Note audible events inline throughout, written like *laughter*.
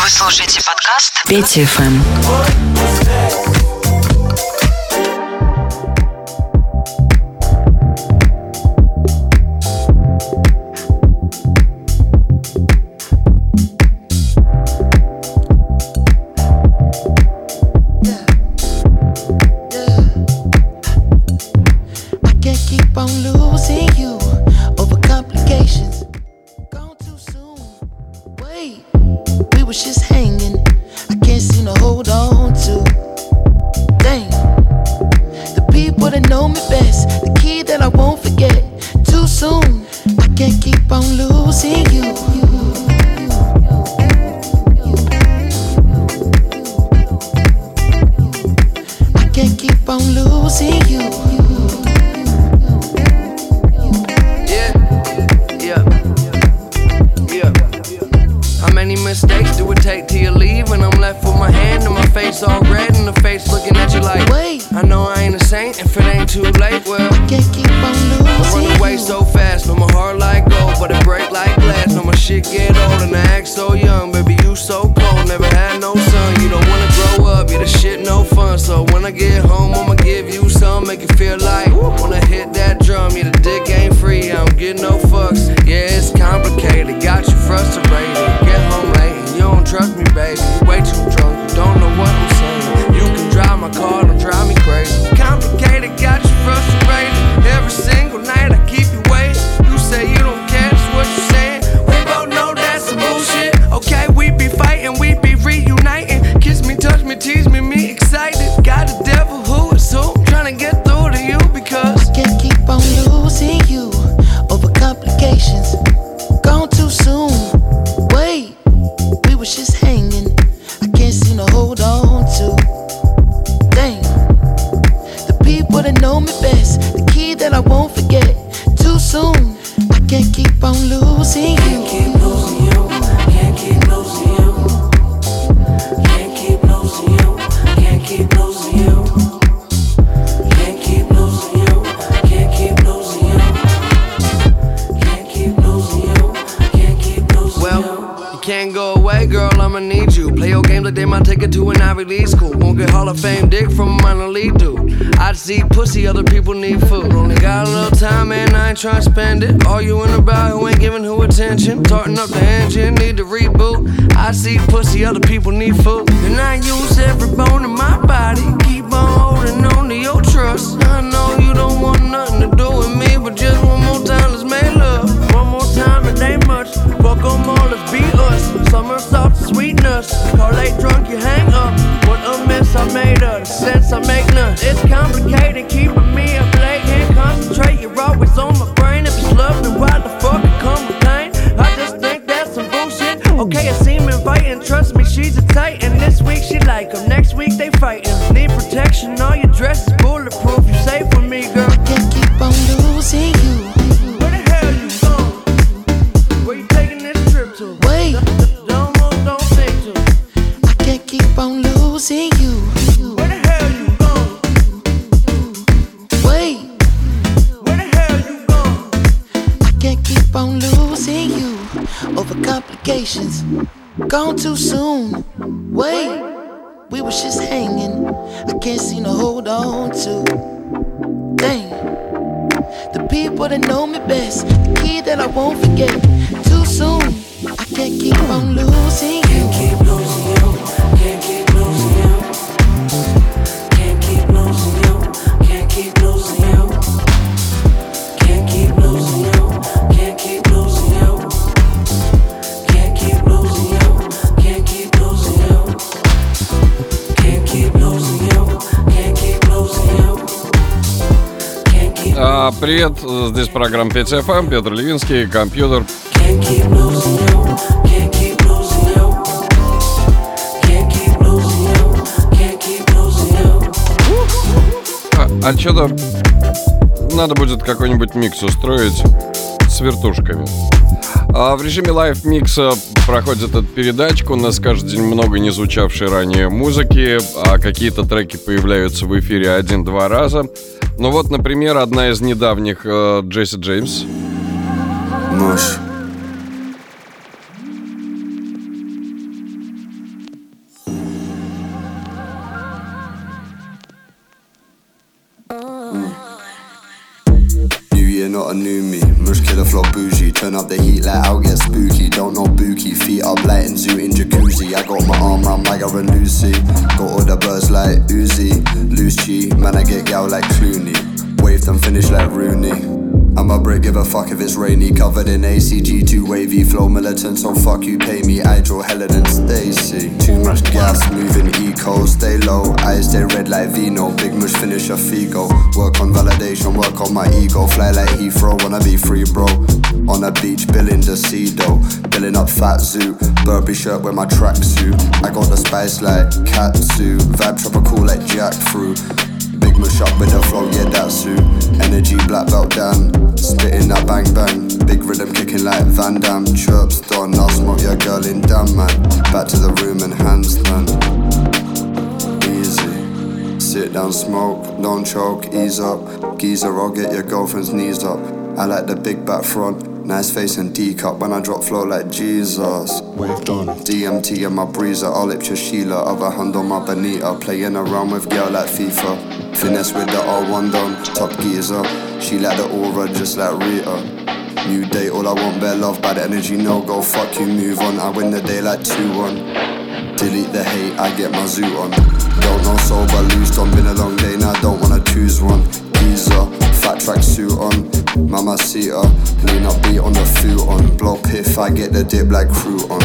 Вы слушаете подкаст «Петя ФМ». привет! Здесь программа 5FM, Петр Левинский, компьютер. А, а что-то надо будет какой-нибудь микс устроить с вертушками. А в режиме лайв микса проходит эта передачка. У нас каждый день много не звучавшей ранее музыки, а какие-то треки появляются в эфире один-два раза. Ну вот, например, одна из недавних э, Джесси Джеймс. Ночь Turn up the heat, let out, get spooky. Don't know bookie. Feet up, light and zoo in jacuzzi. I got my arm my girl and Lucy. Got all the birds like Uzi. G, man, I get gal like Clooney. Wave them, finish like Rooney. I'm a brick, give a fuck if it's rainy. Covered in ACG, too wavy, flow militant, so fuck you, pay me. I draw Helen and Stacy. Too much gas, moving eco, stay low. Eyes stay red like Vino. Big mush finish a Figo. Work on validation, work on my ego. Fly like Heathrow, wanna be free, bro. On a beach, billing the Cedo. Billing up Fat Zoo. Burpee shirt with my tracksuit. I got the spice like Katsu. Vibe tropical like jackfruit. Mush up with the flow, yeah, that's who. Energy, black belt down. Spitting that bang bang. Big rhythm kicking like Van Damme. Chirps done, I'll smoke your girl in damn man. Back to the room and hands handstand. Easy. Sit down, smoke, don't choke, ease up. Geezer, I'll get your girlfriend's knees up. I like the big back front. Nice face and D cup when I drop flow like Jesus. Wave done. DMT and my breezer, I'll lip your Sheila. Other hand on my Benita. Playing around with girl like FIFA. Finesse with the R1 done, top geezer. She like the aura just like Rita. New day, all I want, bare love, bad energy, no go, fuck you, move on. I win the day like 2 1. Delete the hate, I get my zoo on. Don't know sober, loose on, been a long day, now I don't wanna choose one. Geezer, fat track suit on, mama Cita, lean up beat on the foot on. Blow piff, I get the dip like crew on.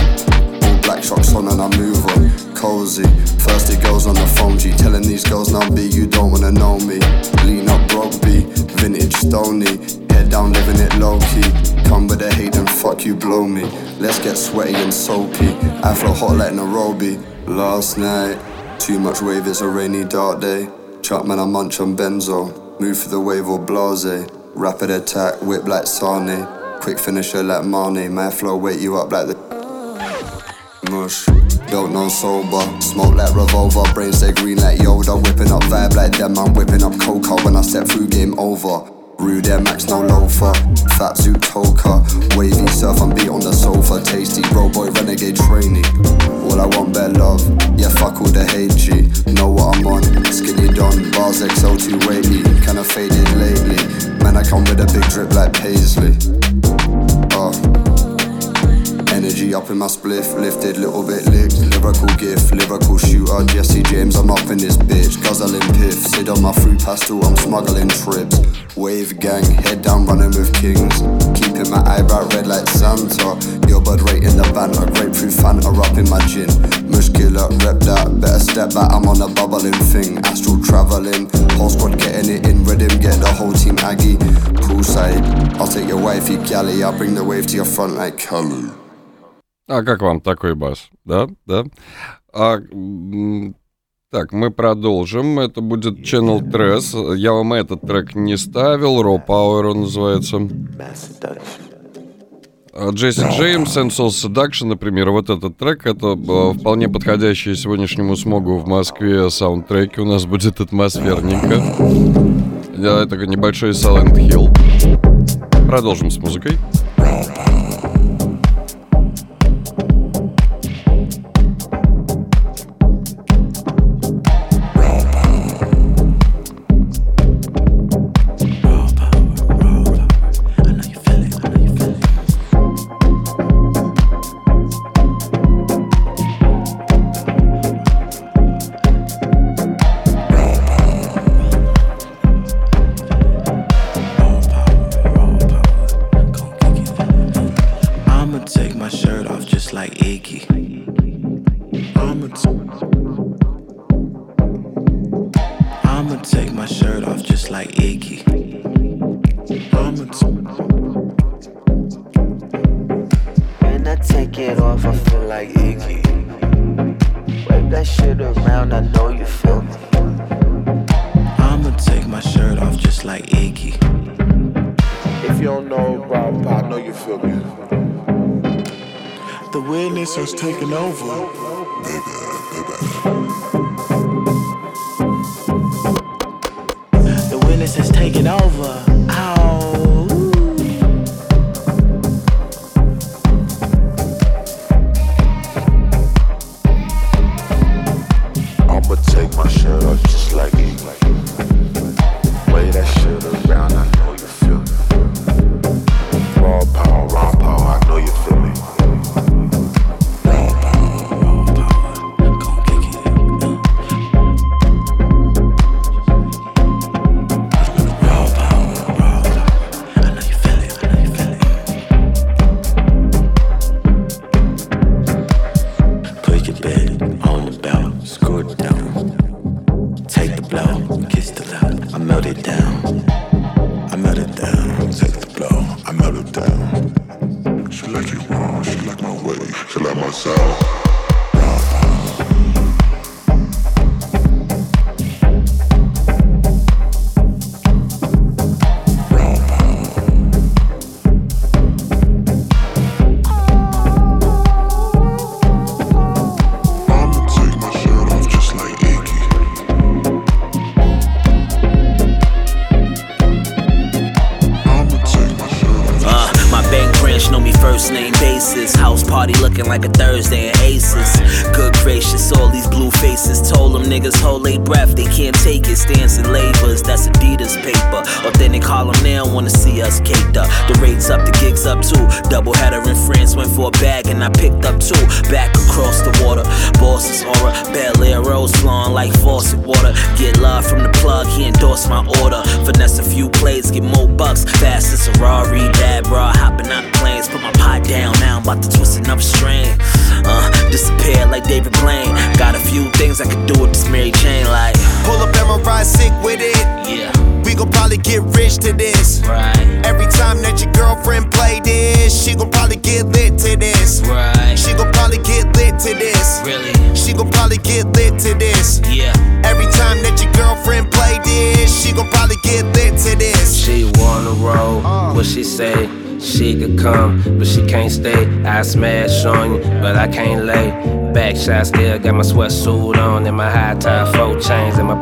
All black shocks on and I move on. Cozy, it goes on the phone G, telling these girls now B, you don't wanna know me. Lean up rugby, vintage stony, head down living it low key. Come with the hate and fuck you blow me. Let's get sweaty and soapy. Flow hot like Nairobi. Last night, too much wave, it's a rainy dark day. Truck man, I munch on benzo. Move for the wave or blase. Rapid attack, whip like Sane. Quick finisher like Mane. My flow wake you up like the mush. Don't know sober. Smoke like revolver. brain stay green like Yoda. Whipping up vibe like them. I'm whipping up coca when I step through game over. Rude Air Max, no loafer. Fat Zoot Toka. Wavy surf and beat on the sofa. Tasty bro boy renegade trainee. All I want bare love. Yeah, fuck all the hate G. Know what I'm on. Skinny Don. Bars XO2 weighty. Kinda faded lately. Man, I come with a big drip like Paisley. Oh. Energy up in my spliff, lifted, little bit licked. Lyrical gift, lyrical shooter. Jesse James, I'm up in this bitch. Guzzling piff, sit on my fruit pastel, I'm smuggling trips. Wave gang, head down running with kings. Keeping my eyebrow red like Santa. Your bud right in the banter, grapefruit Fanta up in my gin. Mushkiller, rep that, better step back, I'm on a bubbling thing. Astral traveling, whole squad getting it in rhythm, get the whole team Aggie. Poolside, I'll take your wifey galley, I'll bring the wave to your front like Kelly. А как вам такой бас? Да, да. А, так, мы продолжим. Это будет Channel Tress. Я вам этот трек не ставил. Raw Power он называется. А, Джесси Джеймс, Sensual Seduction, например, вот этот трек, это э, вполне подходящий сегодняшнему смогу в Москве саундтреки. У нас будет атмосферненько. Это небольшой Silent Hill. Продолжим с музыкой.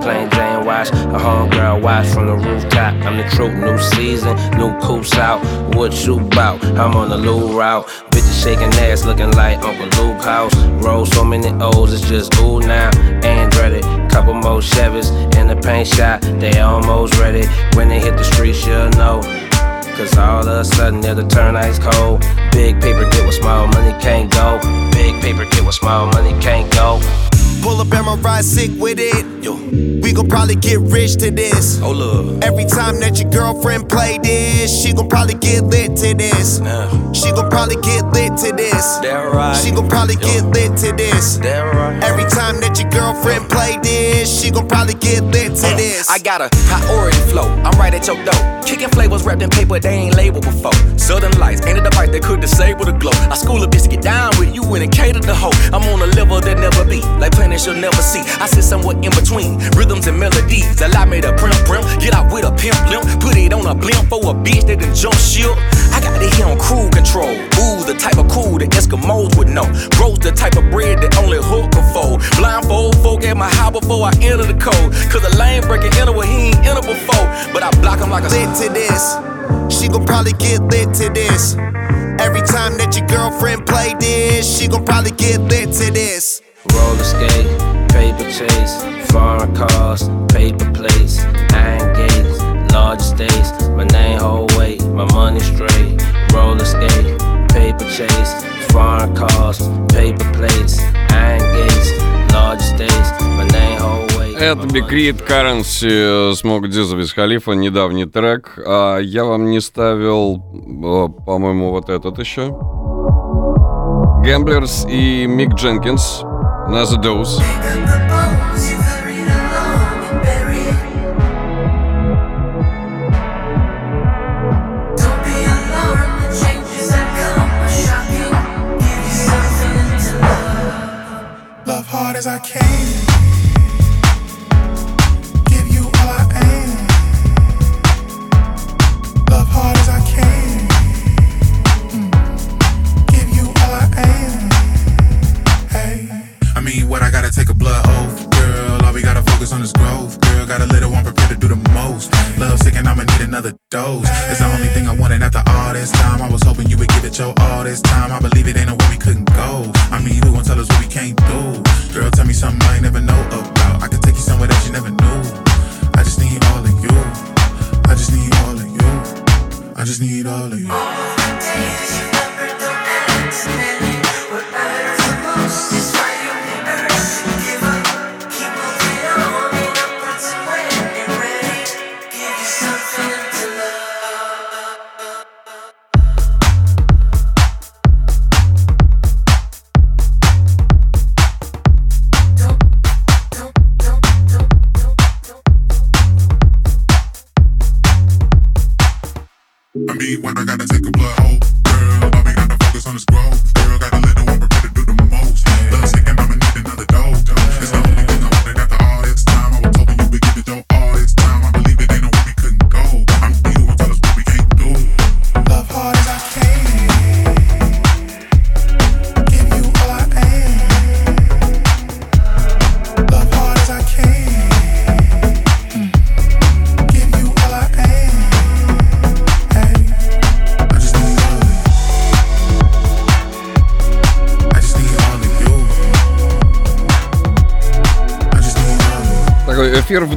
Plain Jane watch. A homegirl watch from the rooftop. I'm the truth, new season, new coops out. What you bout? I'm on the low route. Bitches shaking ass, looking like Uncle Luke House. Roll so many O's, it's just ooh now. Andretti, couple more Chevys in the paint shop. They almost ready. When they hit the streets, you'll know. Cause all of a sudden it'll turn ice cold. Big paper get what small money can't go. Big paper get what small money can't go. Pull up and my ride sick with it. Yo. We gon' probably get rich to this. Oh look. Every time that your girlfriend play this, she gon' probably get lit to this. Nah. She gon' probably get lit to this. That right. She gon' probably Yo. get lit to this. That right. Every time that your girlfriend play this, she gon' probably get lit to uh, this. I got a priority flow. I'm right at your door. Kicking flavors wrapped in paper they ain't labeled before. Southern lights ain't a device that could disable the glow. I school a bitch to get down with you and cater the hoe. I'm on a level that never be. Like planets you'll never see. I sit somewhere in between rhythms and melodies. Allow me to prim prim, get out with a pimp limp, put it on a blimp for a bitch that done jump ship. I got it here on crew control. Ooh, the type of cool that Eskimos would know. Roast the type of bread that only hook can fold. Blindfold folk at my house before I enter the code. Cause a lane breaking enter where he ain't enter before. But I block him like a lit to this. She gon' probably get lit to this. Every time that your girlfriend play this, she gon' probably get lit to this. Roller skate, paper chase, foreign cars, paper plates, iron gates, large states. My name hold weight, my money straight. Roller skate, paper chase, foreign cars, paper plates, iron gates, large states. My name hold weight. Это Read Currency Смог без Халифа, недавний трек. А я вам не ставил, по-моему, вот этот еще. Gamblers и Мик Дженкинс Another dose. Love hard as I can. Dose. It's the only thing I wanted after all this time. I was hoping you would give it your all this time. I believe it ain't no way we couldn't go. I mean, who gon' tell us what we can't do? Girl, tell me something I ain't never know about. I can take you somewhere that you never knew. I just need all of you. I just need all of you. I just need all of you. All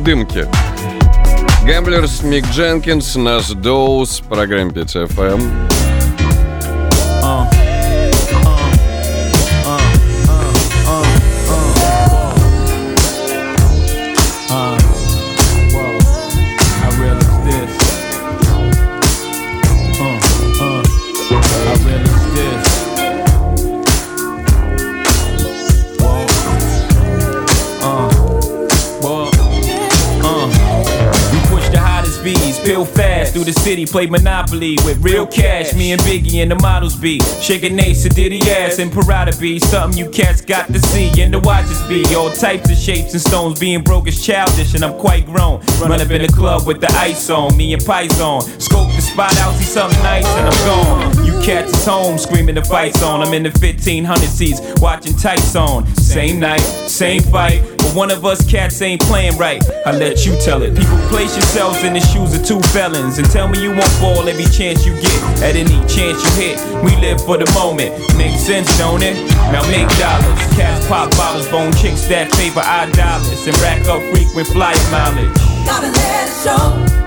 дымки. Гэмблерс Мик Дженкинс, Нас Доус, программа 5FM. Play Monopoly with real cash. Me and Biggie and the models be shaking Ace and Diddy ass and Parada be something you cats got to see and the watches be all types of shapes and stones. Being broke is childish and I'm quite grown. Run up in the club with the ice on, me and Python. Scope the spot out, see something nice and I'm gone. You cats is home screaming the fights on. I'm in the 1500 seats watching tights on. Same night, same fight. But one of us cats ain't playing right. I let you tell it. People place yourselves in the shoes of two felons and tell me you won't fall every chance you get. At any chance you hit, we live for the moment. Makes sense, don't it? Now make dollars. Cats pop bottles, bone chicks that favor our dollars and rack up frequent flight mileage. Gotta let it show.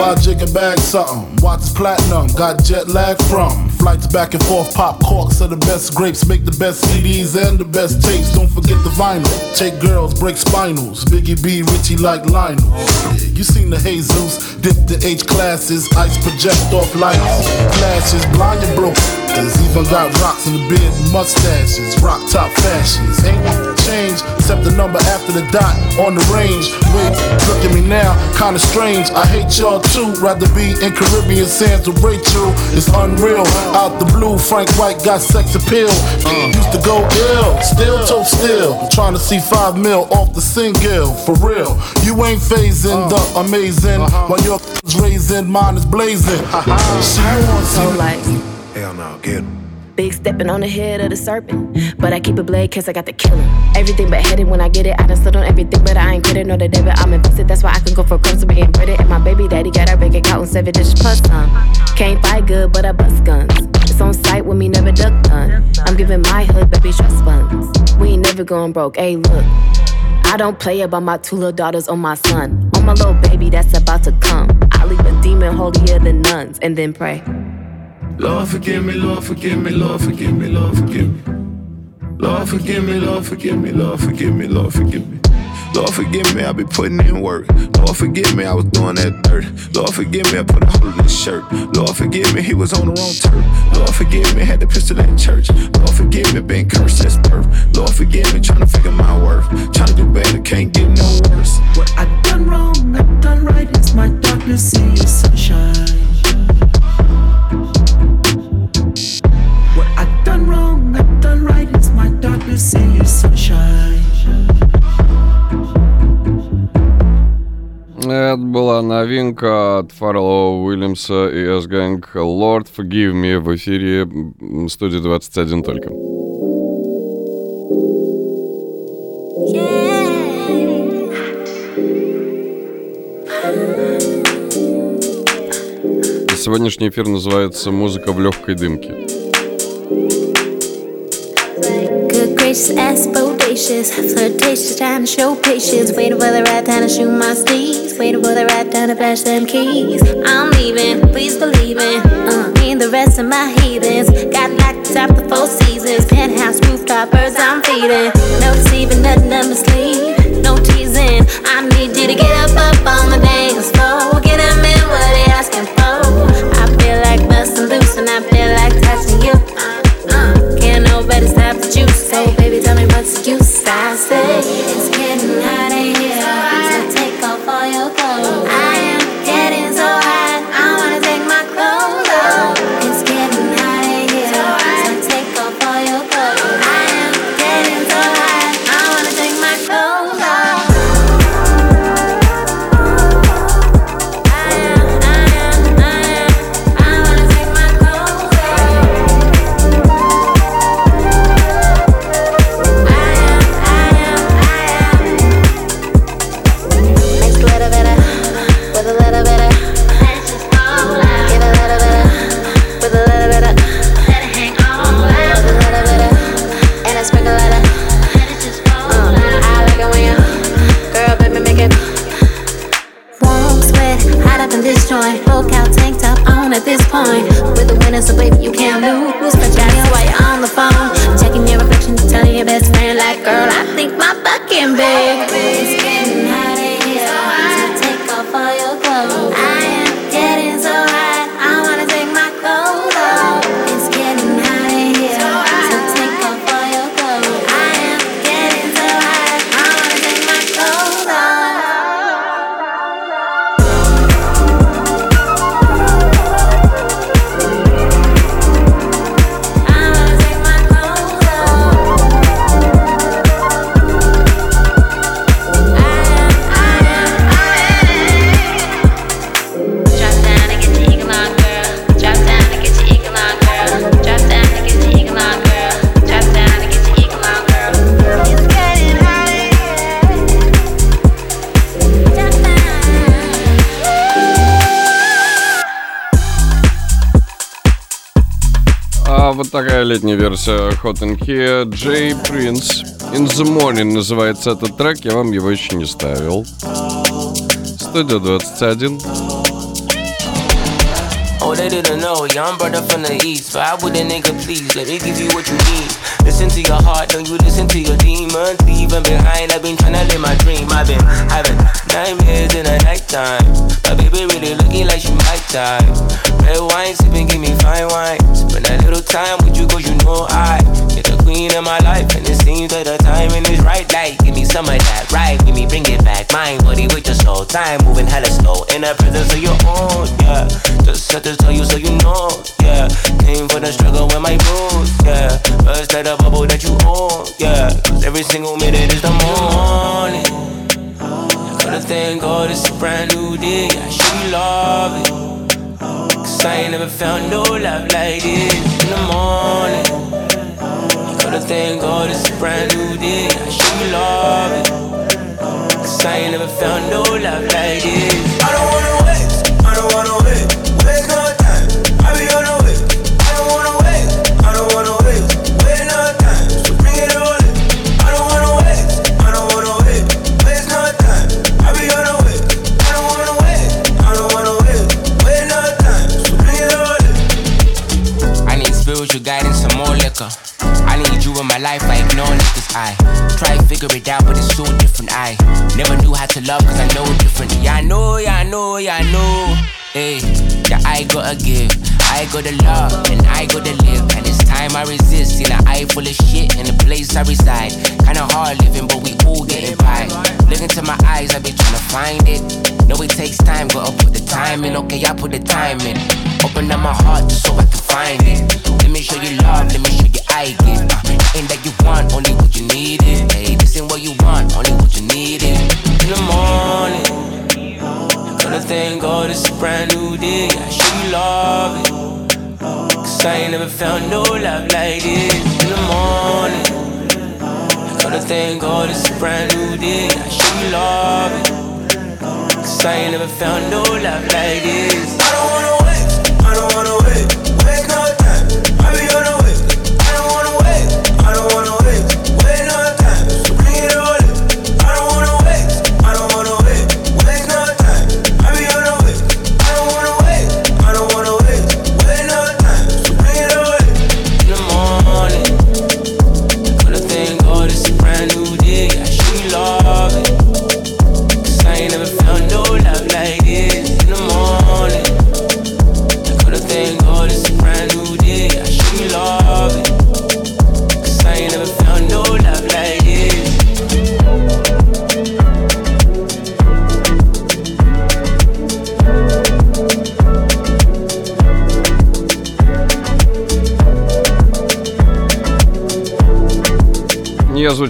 While jigging bag something. Watch platinum, got jet lag from. Flights back and forth, pop corks are the best grapes, make the best CDs and the best tapes. Don't forget the vinyl. Take girls, break spinals. Biggie B, Richie like Lionel. You seen the Jesus, dip the H classes, ice project off lights, flashes, blind and broke. There's even got rocks in the beard, mustaches, rock top fashions. Ain't change except the number after the dot on the range. Wait, look at me now, kinda strange. I hate y'all too. Rather be in Caribbean sands with Rachel. It's unreal. Out the blue, Frank White got sex appeal. Uh. Used to go ill, still toe still. Trying to see five mil off the single, for real. You ain't phasing uh. the amazing uh-huh. while your *laughs* raising, mine is blazing. she wants so like. Hell no, get him. Big stepping on the head of the serpent. But I keep a blade cause I got the killer. Everything but headed when I get it. I done stood on everything, but I ain't quit it. No, the debit, I'm invested. That's why I can go for crumbs to be breaded. And my baby daddy got a bank account and seven dishes plus some. Can't fight good, but I bust guns. It's on sight with me, never duck none. I'm giving my hood baby trust funds. We ain't never going broke. Hey, look. I don't play about my two little daughters or my son. On my little baby that's about to come. I leave a demon holier than nuns and then pray. Lord forgive me, Lord forgive me, Lord forgive me, Lord forgive me. Lord forgive me, Lord forgive me, Lord forgive me, Lord forgive me. Lord forgive me, I be putting in work. Lord forgive me, I was doing that dirt. Lord forgive me, I put a hole in this shirt. Lord forgive me, he was on the wrong turf. Lord forgive me, had the pistol in church. Lord forgive me, been cursed since birth. Lord forgive me, trying to figure my worth. Trying to do better, can't get no worse. What I done wrong, I done right. It's my darkness, see your sunshine. Это была новинка от Фаррелла Уильямса и S-Gang Lord Forgive Me в эфире студии 21 только. Сегодняшний эфир называется «Музыка в легкой дымке». Gracious, ass bodacious, flirtatious, trying to show patience. Waiting for the right time to shoot my steeds. Waiting for the right time to flash them keys. I'm leaving, please believe it. Uh, me and the rest of my heathens got locked up the four seasons. Penthouse rooftop birds I'm feeding. No deceiving, nothing up my sleeve. No teasing. I need you to get up, up on the dance floor. Get them in what версия Hot and Here. Джей Принц. In the Morning называется этот трек. Я вам его еще не ставил. Студия 21. Oh, they didn't know, young brother from the east. Fire with a nigga, please, let me give you what you need. Listen to your heart, don't you listen to your demons. Leaving behind, I've been trying to live my dream. I've been having nightmares in the nighttime. My baby really looking like she might die. Red wine, sipping, give me fine wine. Spend a little time with you, cause you know I get the queen of my life. And it seems that the timing is right. Like, give me some of that, right? Give me, bring it back. Mind, body with your soul. Time moving hella slow. In the presence of your own, yeah. Just have to tell you so you know, yeah. Came for the struggle with my boots, yeah. First let the bubble that you own, yeah. Cause every single minute is the morning. Gotta thank God it's a brand new day. I should love it. I ain't never found no love like this in the morning. Gotta thank God it's a brand new day. I should love it. Cause I ain't never found no love like this. I don't wanna waste, I don't wanna waste, I try to figure it out, but it's so different. I never knew how to love, cause I know different. Yeah, I know, yeah, I know, yeah, I know. Hey, yeah, I gotta give. I gotta love, and I gotta live. And it's time I resist. In an eye full of shit, in the place I reside. Kinda hard living, but we all getting by. Look into my eyes, I be trying to find it. Know it takes time, gotta put the time in. Okay, I put the time in. Open up my heart just so I can find it. Let me show you love, let me show you I get. Uh, ain't that you want, only what you need is. Hey, this ain't what you want, only what you need is. In the morning, gonna thank God it's a brand new day. I show you love it. Cause I ain't never found no love like this. In the morning, gonna thank God it's a brand new day. I show you love it. I ain't never found no love like this.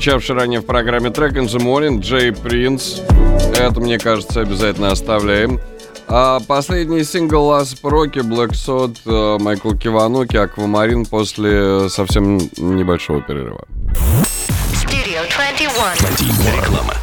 Не звучавший ранее в программе трек In the Morning, Джей Принц. Это, мне кажется, обязательно оставляем. А последний сингл Last Роки, Black Sod, э, Майкл Кивануки, Аквамарин после совсем небольшого перерыва. Studio 21. Реклама.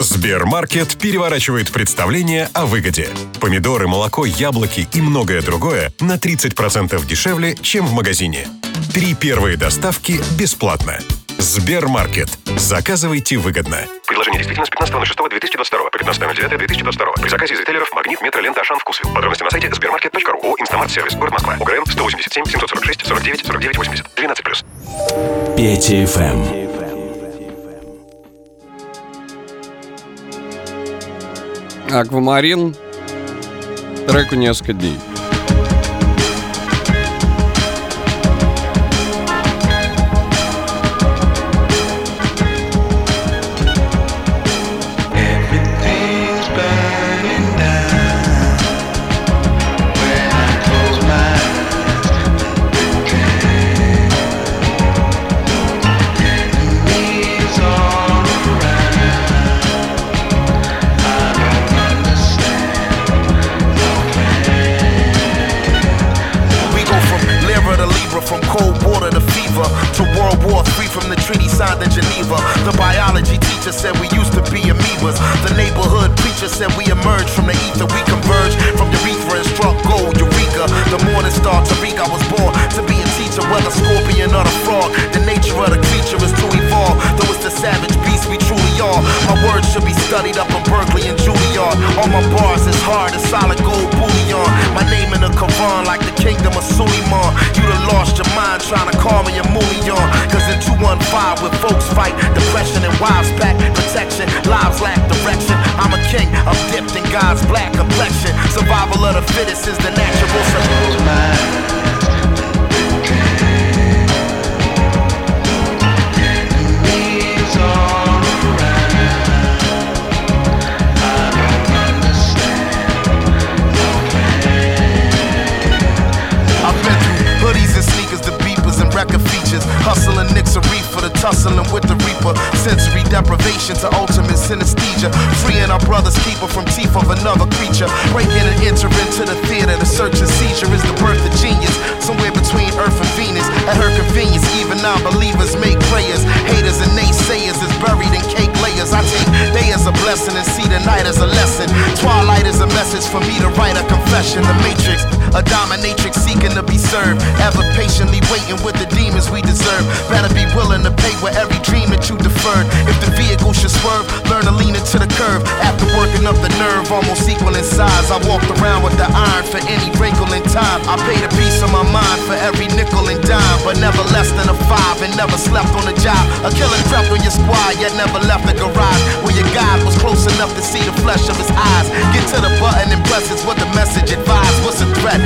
Сбермаркет переворачивает представление о выгоде. Помидоры, молоко, яблоки и многое другое на 30% дешевле, чем в магазине. Три первые доставки бесплатно. Сбермаркет. Заказывайте выгодно. Предложение действительно с 15.06.2022 по 15.09.2022. При заказе из ритейлеров «Магнит», «Метро», «Лента», «Ашан», «Вкусвилл». Подробности на сайте сбермаркет.ру. О, «Инстамарт Сервис», город Москва. УГРН 187 746 49 49 80. 12+. Петя ФМ. Аквамарин. Треку несколько дней. Treaty signed in Geneva. The biology teacher said we used to be amoebas. The neighborhood preacher said we emerged from the ether. We converged from urethra and struck gold, Eureka. The morning star, Tariq, I was born to be teacher, whether scorpion or the frog. The nature of the creature is to evolve. Though it's the savage beast we truly are. My words should be studied up in Berkeley and Juilliard. All my bars is hard as solid gold bullion. My name in the Quran like the kingdom of Suleiman. You done lost your mind trying to call me a million. Cause in 215 with folks fight depression and wives pack protection. Lives lack direction. I'm a king, I'm dipped in God's black complexion. Survival of the fittest is the natural selection. Record features. Hustling nicks a reefer, the tussling with the reaper. Sensory deprivation to ultimate synesthesia. Freeing our brother's keeper from teeth of another creature. Breaking and entering to the theater, the search and seizure is the birth of genius. Somewhere between Earth and Venus. At her convenience, even non believers make prayers. Haters and naysayers is buried in cake layers. I take day as a blessing and see the night as a lesson. Twilight is a message for me to write a confession. The matrix, a dominatrix seeking to be served. Ever patiently waiting with the demons we deserve. Better be willing to pay with every dream that you deferred. If the vehicle should swerve, learn to lean into the curve. After working up the nerve, almost equal in size. I walked around with the iron for any wrinkle in time. I paid a piece of my mind for every nickel and dime, but never less than a five and never slept on a job. A killer crept on your squad, yet never left the garage. Where your guide was close enough to see the flesh of his eyes. Get to the button and press it's what the message advised. What's the threat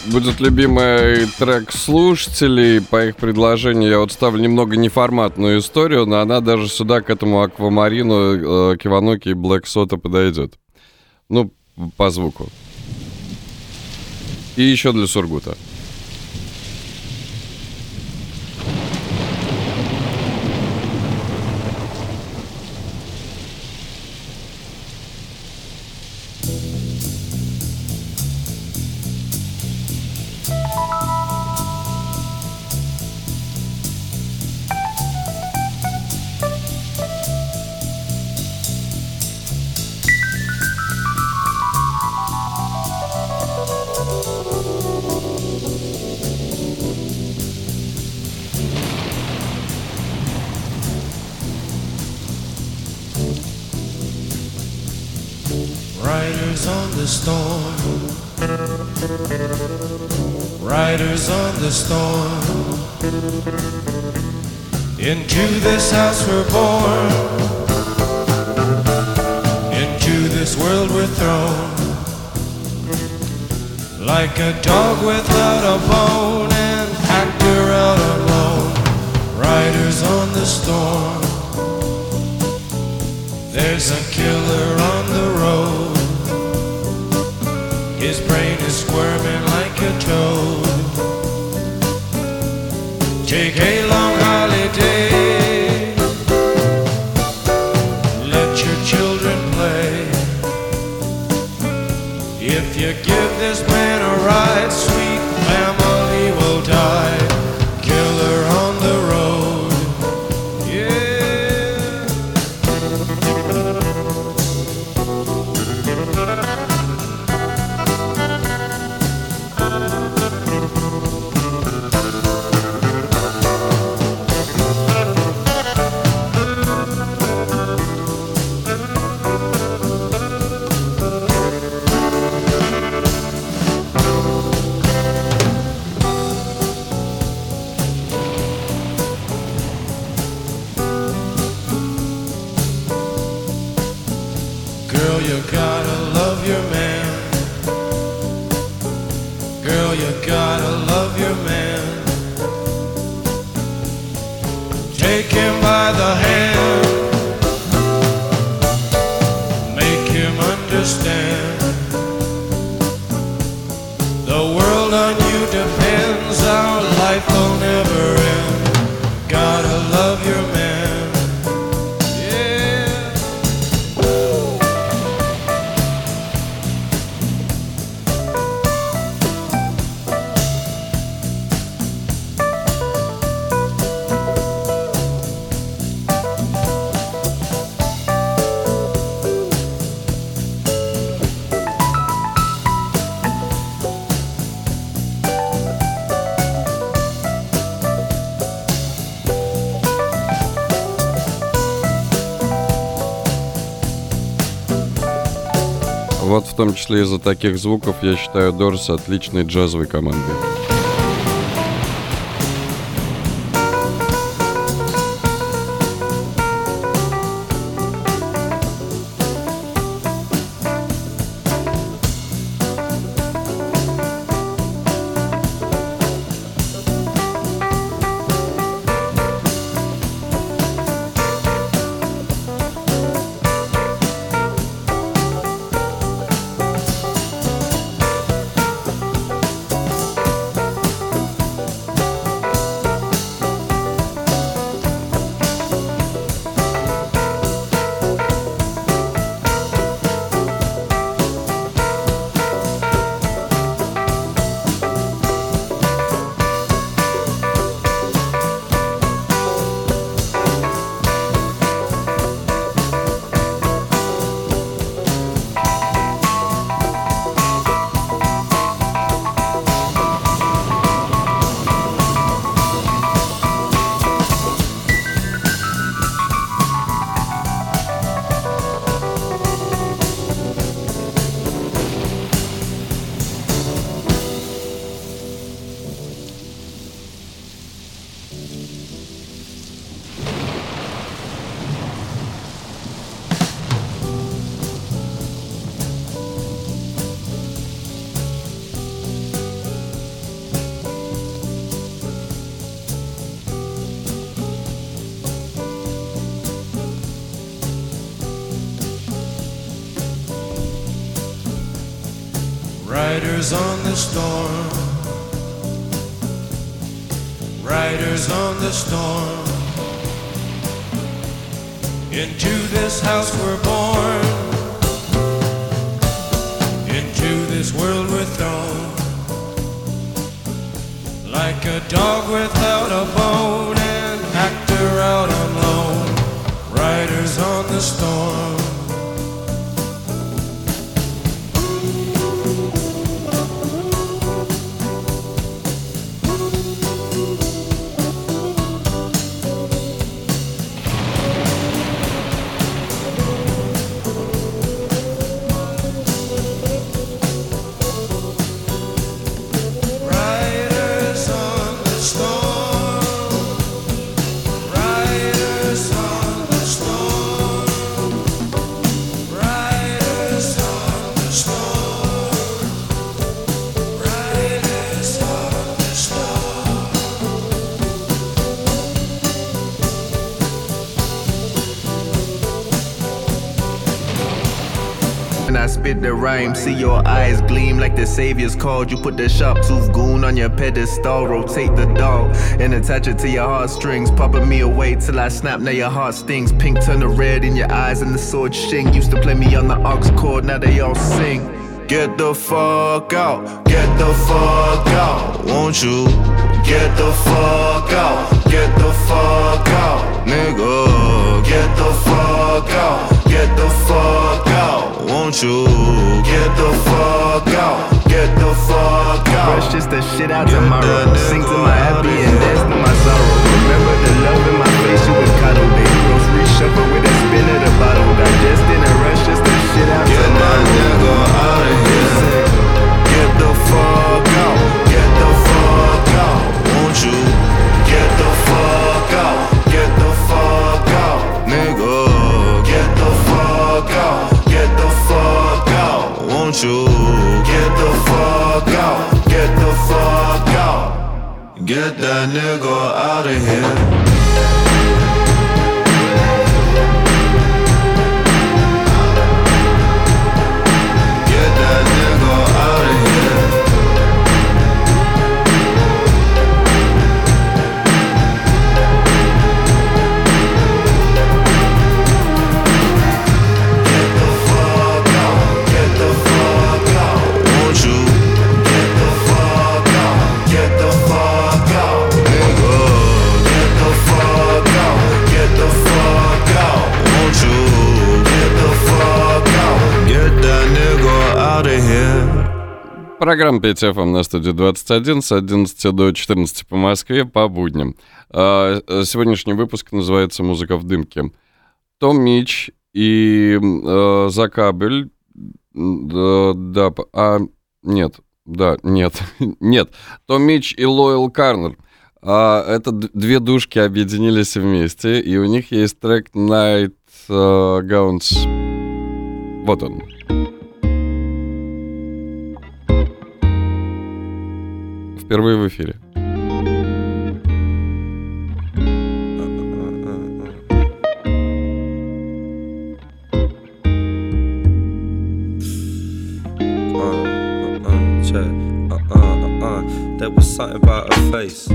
будет любимый трек слушателей. По их предложению я вот ставлю немного неформатную историю, но она даже сюда, к этому аквамарину, э, Кивануки и Блэк Сота подойдет. Ну, по звуку. И еще для Сургута. Том числе из-за таких звуков я считаю Дорс отличной джазовой командой. The rhyme, see your eyes gleam like the savior's called. You put the sharp tooth goon on your pedestal, rotate the doll and attach it to your heartstrings. Popping me away till I snap, now your heart stings. Pink turn to red in your eyes and the sword shing. Used to play me on the aux chord, now they all sing. Get the fuck out, get the fuck out, won't you? Get the fuck out, get the fuck out, nigga. Get the fuck out, get the fuck out, won't you? Get the fuck out, get the fuck out. Brush just the shit out tomorrow. Sing to my happy and dance to my sorrow. Remember the love in my face, you would cuddle, baby. Grocery shuffle with a spin of the bottle. Digest in a rush, just the shit out tomorrow. Get Программа 5 FM на студии 21 с 11 до 14 по Москве по будням. А, э, Сегодняшний выпуск называется «Музыка в дымке». Том Мич и э, Закабель, да, да, а, нет, да, нет, *laughs* нет, Том Мич и Лойл Карнер. А, это две душки объединились вместе, и у них есть трек Night э, Gowns. Вот он. Впервые в эфире. uh. Uh, uh, uh, uh. There was something about her face.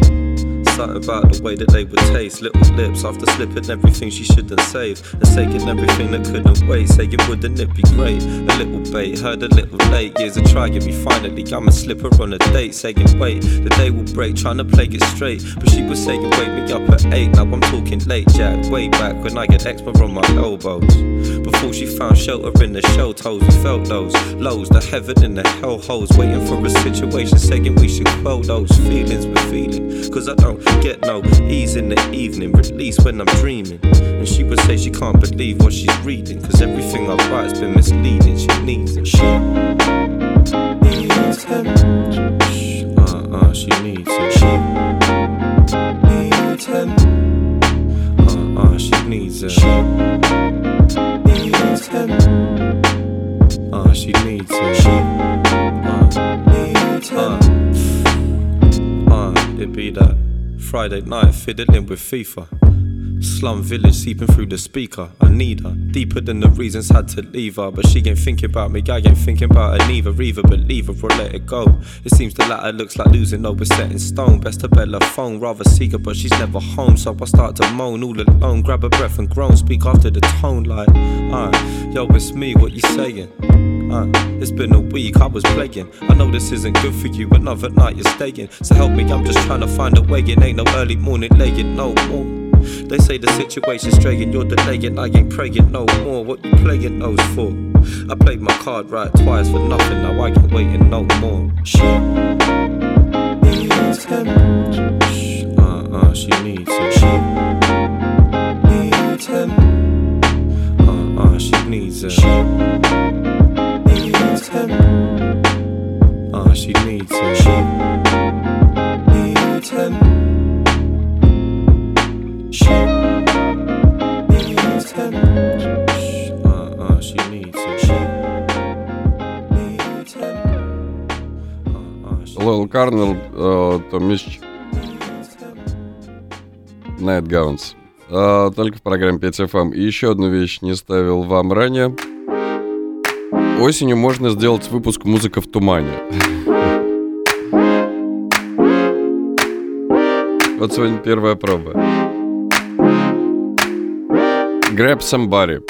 Something about the way that they would taste. Little lips after slipping everything she shouldn't save. And taking everything that couldn't wait. Saying, wouldn't it be great? A little bait, heard a little late. Years of trying me, finally, I'm a slipper on a date. Saying, wait, the day will break. Trying to play it straight. But she was saying, wake me up at 8. Now I'm talking late, Jack. Way back when I get eczema on my elbows. Before she found shelter in the shell toes, we felt those lows, the heaven and the hell holes, waiting for a situation, saying we should quell those feelings we're feeling. Cause I don't get no ease in the evening, release when I'm dreaming. And she would say she can't believe what she's reading, cause everything I write's been misleading. She needs it. She needs him. Uh uh, she needs it. She needs him. Uh uh, she needs it. She needs him. Uh, she needs it. She uh, needs him. Uh, it be that Friday night fiddling with FIFA. Slum village seeping through the speaker. I need her deeper than the reasons had to leave her. But she ain't thinking about me, I ain't thinking about her neither. Either believe her or let it go. It seems the latter looks like losing, no, we're set in stone. Best to bet her phone, rather seek her, but she's never home. So I start to moan all alone, grab a breath and groan. Speak after the tone, like, uh, yo, it's me, what you saying? Uh, it's been a week, I was playing. I know this isn't good for you, another night you're staying. So help me, I'm just trying to find a way. It ain't no early morning laying, no more. They say the situation's straying, you're delaying, I ain't praying no more. What you playing those for? I played my card right twice for nothing, now I ain't waiting no more. She needs him. Uh uh, she needs him. She needs him. Uh uh, she needs him. She him. Uh, she needs him. She needs him. She needs him. Uh, uh, she needs him. Лойл э, Том Мич, Night Gowns. Э, только в программе 5 FM. И еще одну вещь не ставил вам ранее. Осенью можно сделать выпуск «Музыка в тумане». Вот сегодня первая проба. Grab somebody.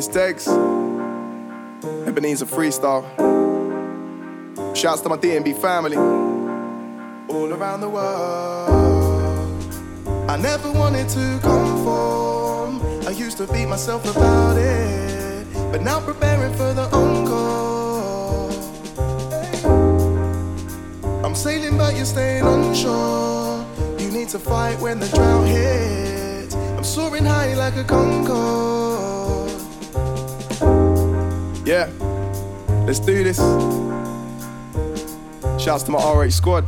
It's Dex. Ebenezer Freestyle. Shouts to my DNB family. All around the world. I never wanted to conform. I used to beat myself about it. But now preparing for the encore. I'm sailing, but you're staying on shore. You need to fight when the drought hits. I'm soaring high like a Concorde. Yeah, let's do this. Shouts to my RH squad.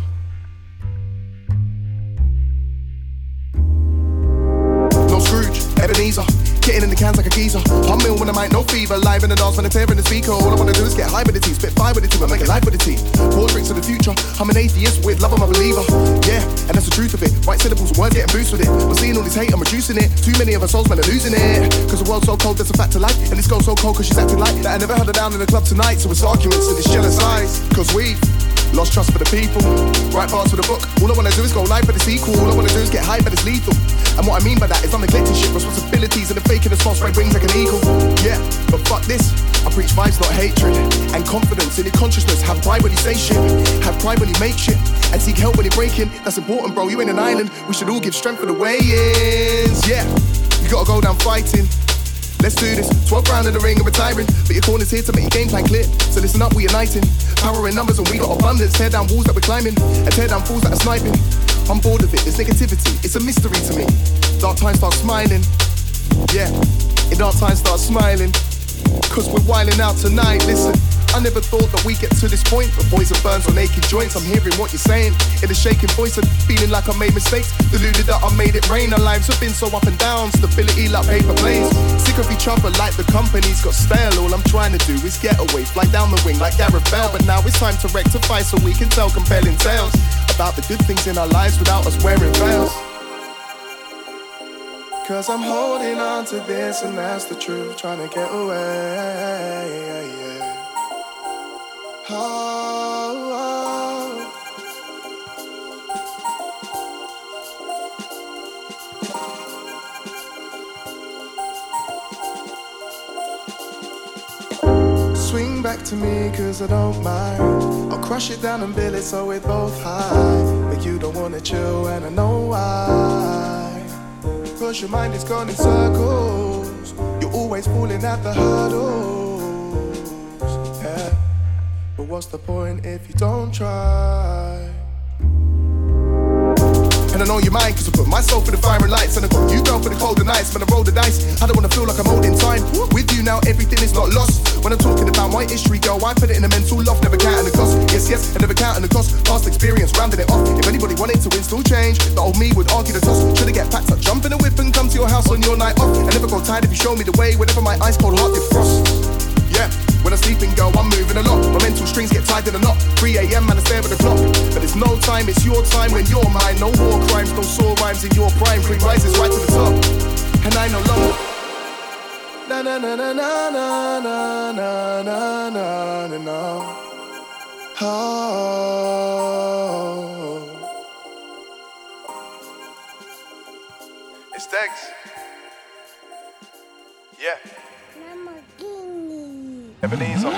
No Scrooge, Ebenezer. Getting in the cans like a geezer. Ill when I might no fever. Live in the dance when I'm tearing the speaker. All I wanna do is get high with the tea. Spit fire with the tea. I make it life with the tea. The future. I'm an atheist with love, I'm a believer. Yeah, and that's the truth of it. Right syllables, word getting boost with it. I'm seeing all this hate, I'm reducing it. Too many of our souls, man, are losing it. Cause the world's so cold, that's a fact to life. And this girl's so cold cause she's acting like that. I never had her down in the club tonight. So it's arguments to this jealous eyes. Cause we've Lost trust for the people. Write parts for the book. All I wanna do is go live for the sequel. All I wanna do is get high, but it's lethal. And what I mean by that is I'm neglecting shit, responsibilities, and the fake faking the small spread wings like an eagle. Yeah, but fuck this. I preach vibes, not hatred. And confidence in your consciousness. Have pride when you say shit. Have pride when you make shit. And seek help when you're breaking. That's important, bro. You ain't an island. We should all give strength for the way-ins. Yeah, you gotta go down fighting. Let's do this. 12th round in the ring and retiring. But your corner's here to make your game plan clear. So listen up, we're uniting. Power in numbers and we got abundance. Tear down walls that we're climbing. And tear down fools that are sniping. I'm bored of it. There's negativity. It's a mystery to me. Dark times start smiling. Yeah. In dark times start smiling. Cause we're wilding out tonight. Listen. I never thought that we'd get to this point. But boys are burns on naked joints. I'm hearing what you're saying. In a shaking voice and feeling like I made mistakes. Deluded that I made it rain. Our lives have been so up and down. Stability like paper planes. Sick of each other like the company's got stale. All I'm trying to do is get away. Fly down the wing like Gareth Bale. But now it's time to rectify so we can tell compelling tales. About the good things in our lives without us wearing veils. Cause I'm holding on to this and that's the truth. Trying to get away. Swing back to me cause I don't mind. I'll crush it down and bill it so we're both high. But you don't wanna chill and I know why. Cause your mind is gone in circles. You're always falling at the hurdles. But what's the point if you don't try? And I know you're mine, cause I put myself in the fire and lights. And I got you down for the colder nights. When I roll the dice, I don't wanna feel like I'm holding time. With you now, everything is not lost. When I'm talking about my history, girl, I put it in a mental loft, never counting the cost. Yes, yes, I never counting the cost. Past experience, rounding it off. If anybody wanted to win, still change. The old me would argue the toss. Should've get packed up, jump in a whip and come to your house on your night off. I never got tired if you show me the way, whenever my ice cold heart defrost. When I'm sleeping, girl, I'm moving a lot. My mental strings get tied in a knot. 3 a.m. and I stare at the clock. But it's no time, it's your time when you're mine. No war crimes, no sore rhymes in your prime. Cream rises right to the top. And I no longer. Na na na na na na na na na na na na. Oh. It's Dex. Yeah. Ebenezer.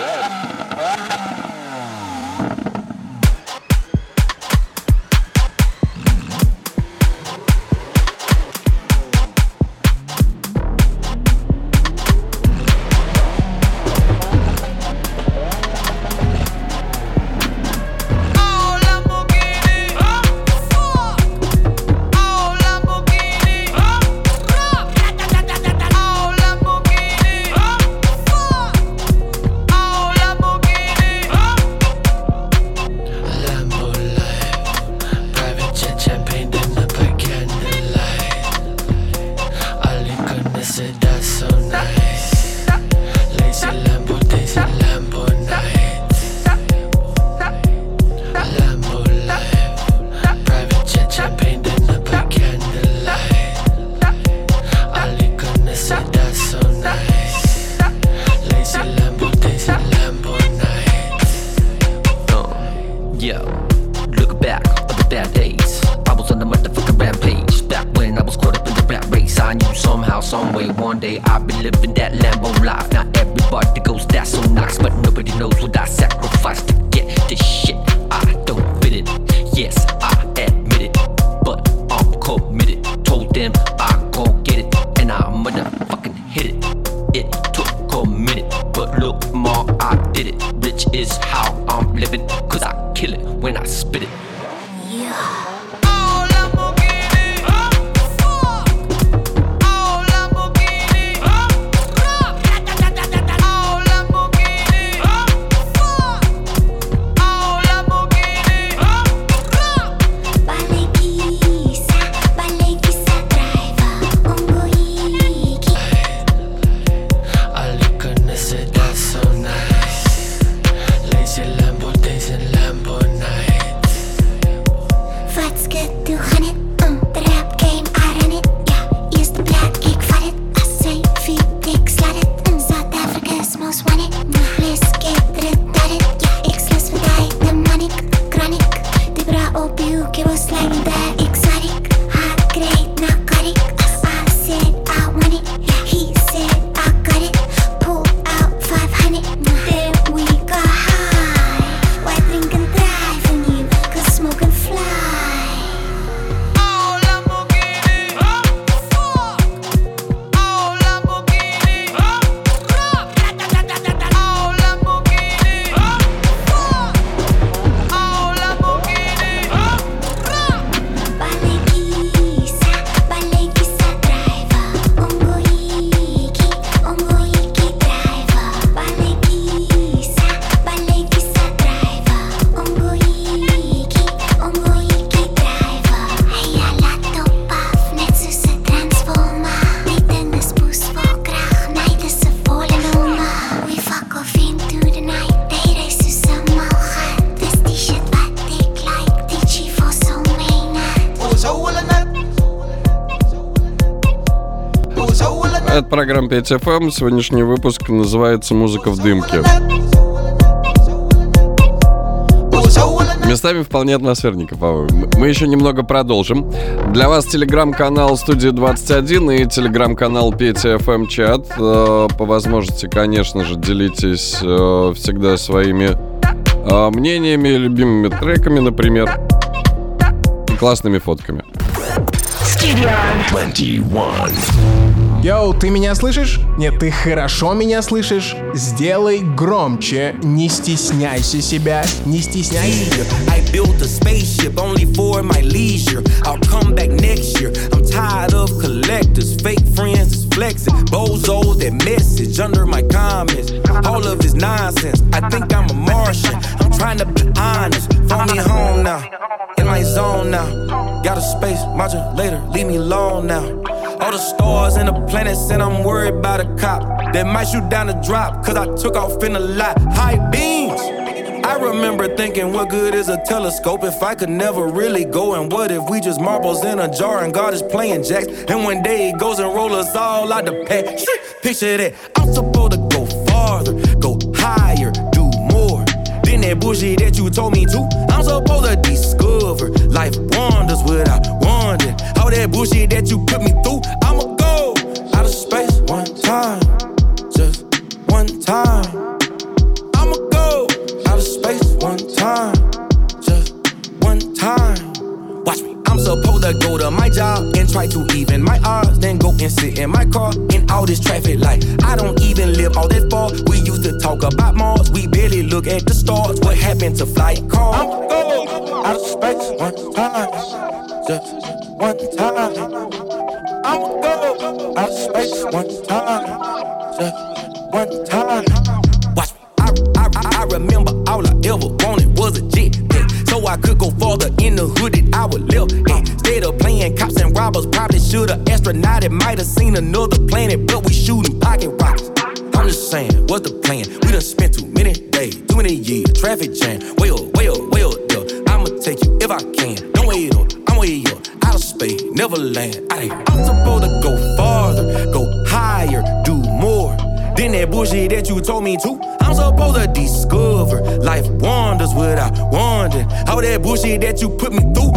5 FM. Сегодняшний выпуск называется «Музыка в дымке». Местами вполне атмосферненько, по-моему. Мы еще немного продолжим. Для вас телеграм-канал студии 21 и телеграм-канал Петя чат. Э, по возможности, конечно же, делитесь э, всегда своими э, мнениями, любимыми треками, например, и классными фотками. 21. Йоу, ты меня слышишь? Нет, ты хорошо меня слышишь? Сделай громче, не стесняйся себя, не стесняйся trying to be honest. Phone me home now. In my zone now. Got a space modulator. Leave me alone now. The stars and the planets, and I'm worried about a cop that might shoot down the drop. Cause I took off in a lot. High beams. I remember thinking, what good is a telescope if I could never really go? And what if we just marbles in a jar and God is playing jacks? And one day he goes and roll us all out the pack. Picture that. I'm supposed to go farther, go higher, do more. Than that bullshit that you told me to. I'm supposed to discover life wonders without wondering. All that bullshit that you put me through, and sit in my car in all this traffic light. I don't even live all that far. We used to talk about Mars, we barely look at the stars. What happened to flight cars? I'ma go out of space one time, just one time. I'ma go out of space one time, just one time. Watch me. I, I, I- remember all I ever wanted was a jet. So I could go farther in the hood that I would live. Should've. Might have seen another planet, but we shooting pocket rockets. I'm just saying, what's the plan? We done spent too many days, too many years, traffic jam. Way up, way up, way up there. I'ma take you if I can. Don't wait up, I'm way up. Out of space, never land. I, I'm supposed to go farther, go higher, do more. Than that bullshit that you told me to. I'm supposed to discover life wonders without wondering. All that bullshit that you put me through.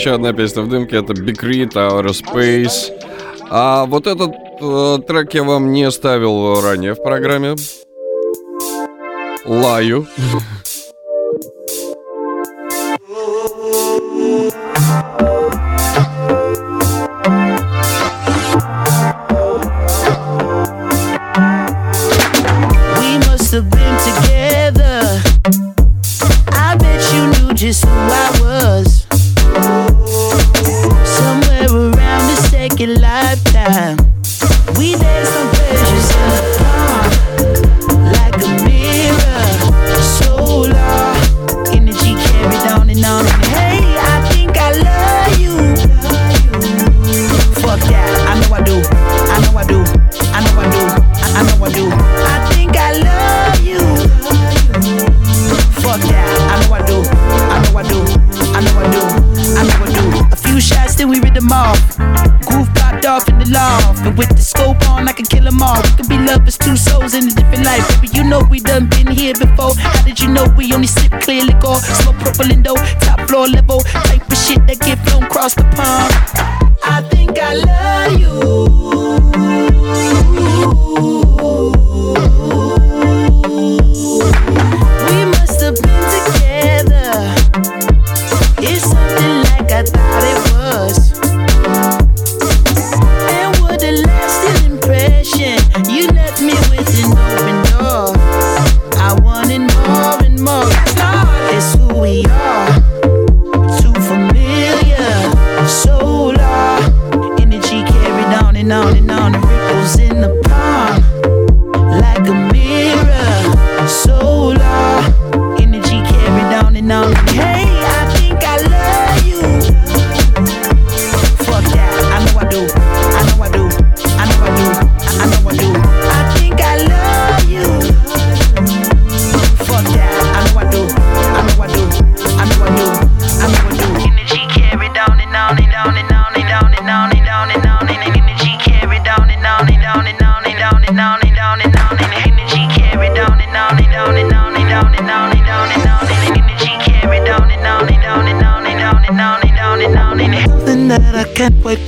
Еще одна песня в дымке это Big Read, Outer Space. А вот этот э, трек я вам не ставил ранее в программе. Лаю.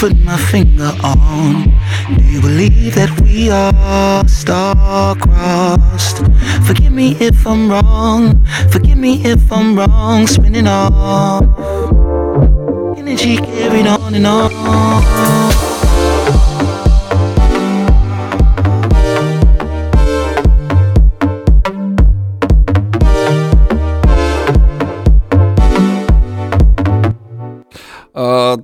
Put my finger on. Do you believe that we are star-crossed? Forgive me if I'm wrong. Forgive me if I'm wrong. Spinning off. Energy carried on and on.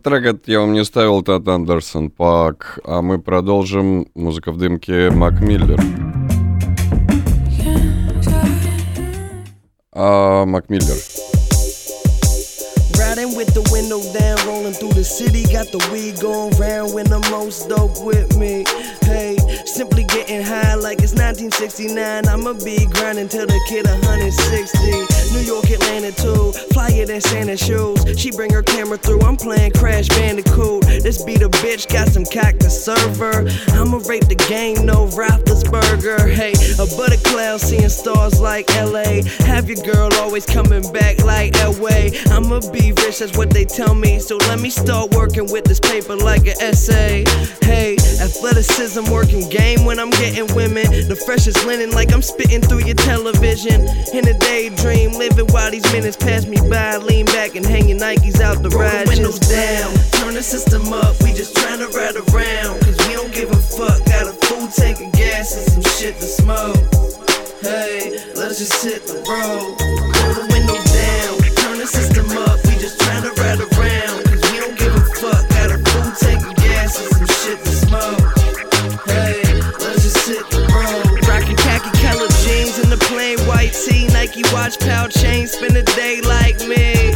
Трек этот я вам не ставил, от Андерсон Пак. А мы продолжим. Музыка в дымке Мак Миллер. А, Мак Миллер. Riding with the window down, rolling through the city. Got the weed going round when the most dope with me. Hey, simply getting high like it's 1969. I'ma be grinding till the kid 160. New York, Atlanta too. Flyer than Santa shoes. She bring her camera through. I'm playing Crash Bandicoot. This beat a bitch got some cock to serve her. I'ma rape the game, no Roethlisberger. Hey, a butter cloud seeing stars like LA. Have your girl always coming back like Elway. I'ma be rich, that's what they tell me. So let me start working with this paper like an essay. Hey, athleticism working game when I'm getting women. The freshest linen like I'm spitting through your television. In a daydream, living while these minutes pass me by. Lean back and hang your Nikes out the Roll the ride. windows down, turn the system up. We just trying to ride around. Cause we don't give a fuck. Got a full tank of gas and some shit to smoke. Hey, let's just hit the road. Roll the windows down, turn the system up. We just trying to ride around. Nike watch, power chain, spend a day like me.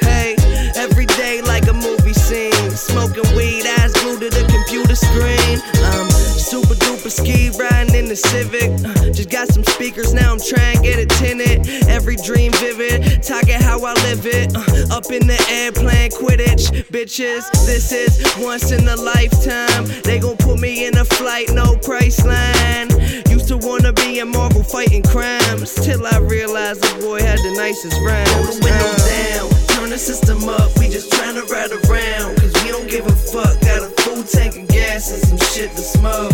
Hey, every day like a movie scene. Smoking weed, eyes glued to the computer screen. Um, super duper ski riding in the Civic. Uh, just got some speakers, now I'm trying to get it tinted. Every dream vivid, talking how I live it. Uh, up in the air playing Quidditch, bitches. This is once in a lifetime. They gon' put me in a flight, no price line. Used to wanna be in Marvel fighting crimes, till I realized the boy had the nicest rhymes. Roll the window down, turn the system up. We just tryna ride around, cause we don't give a fuck. Got a full tank of gas and some shit to smoke.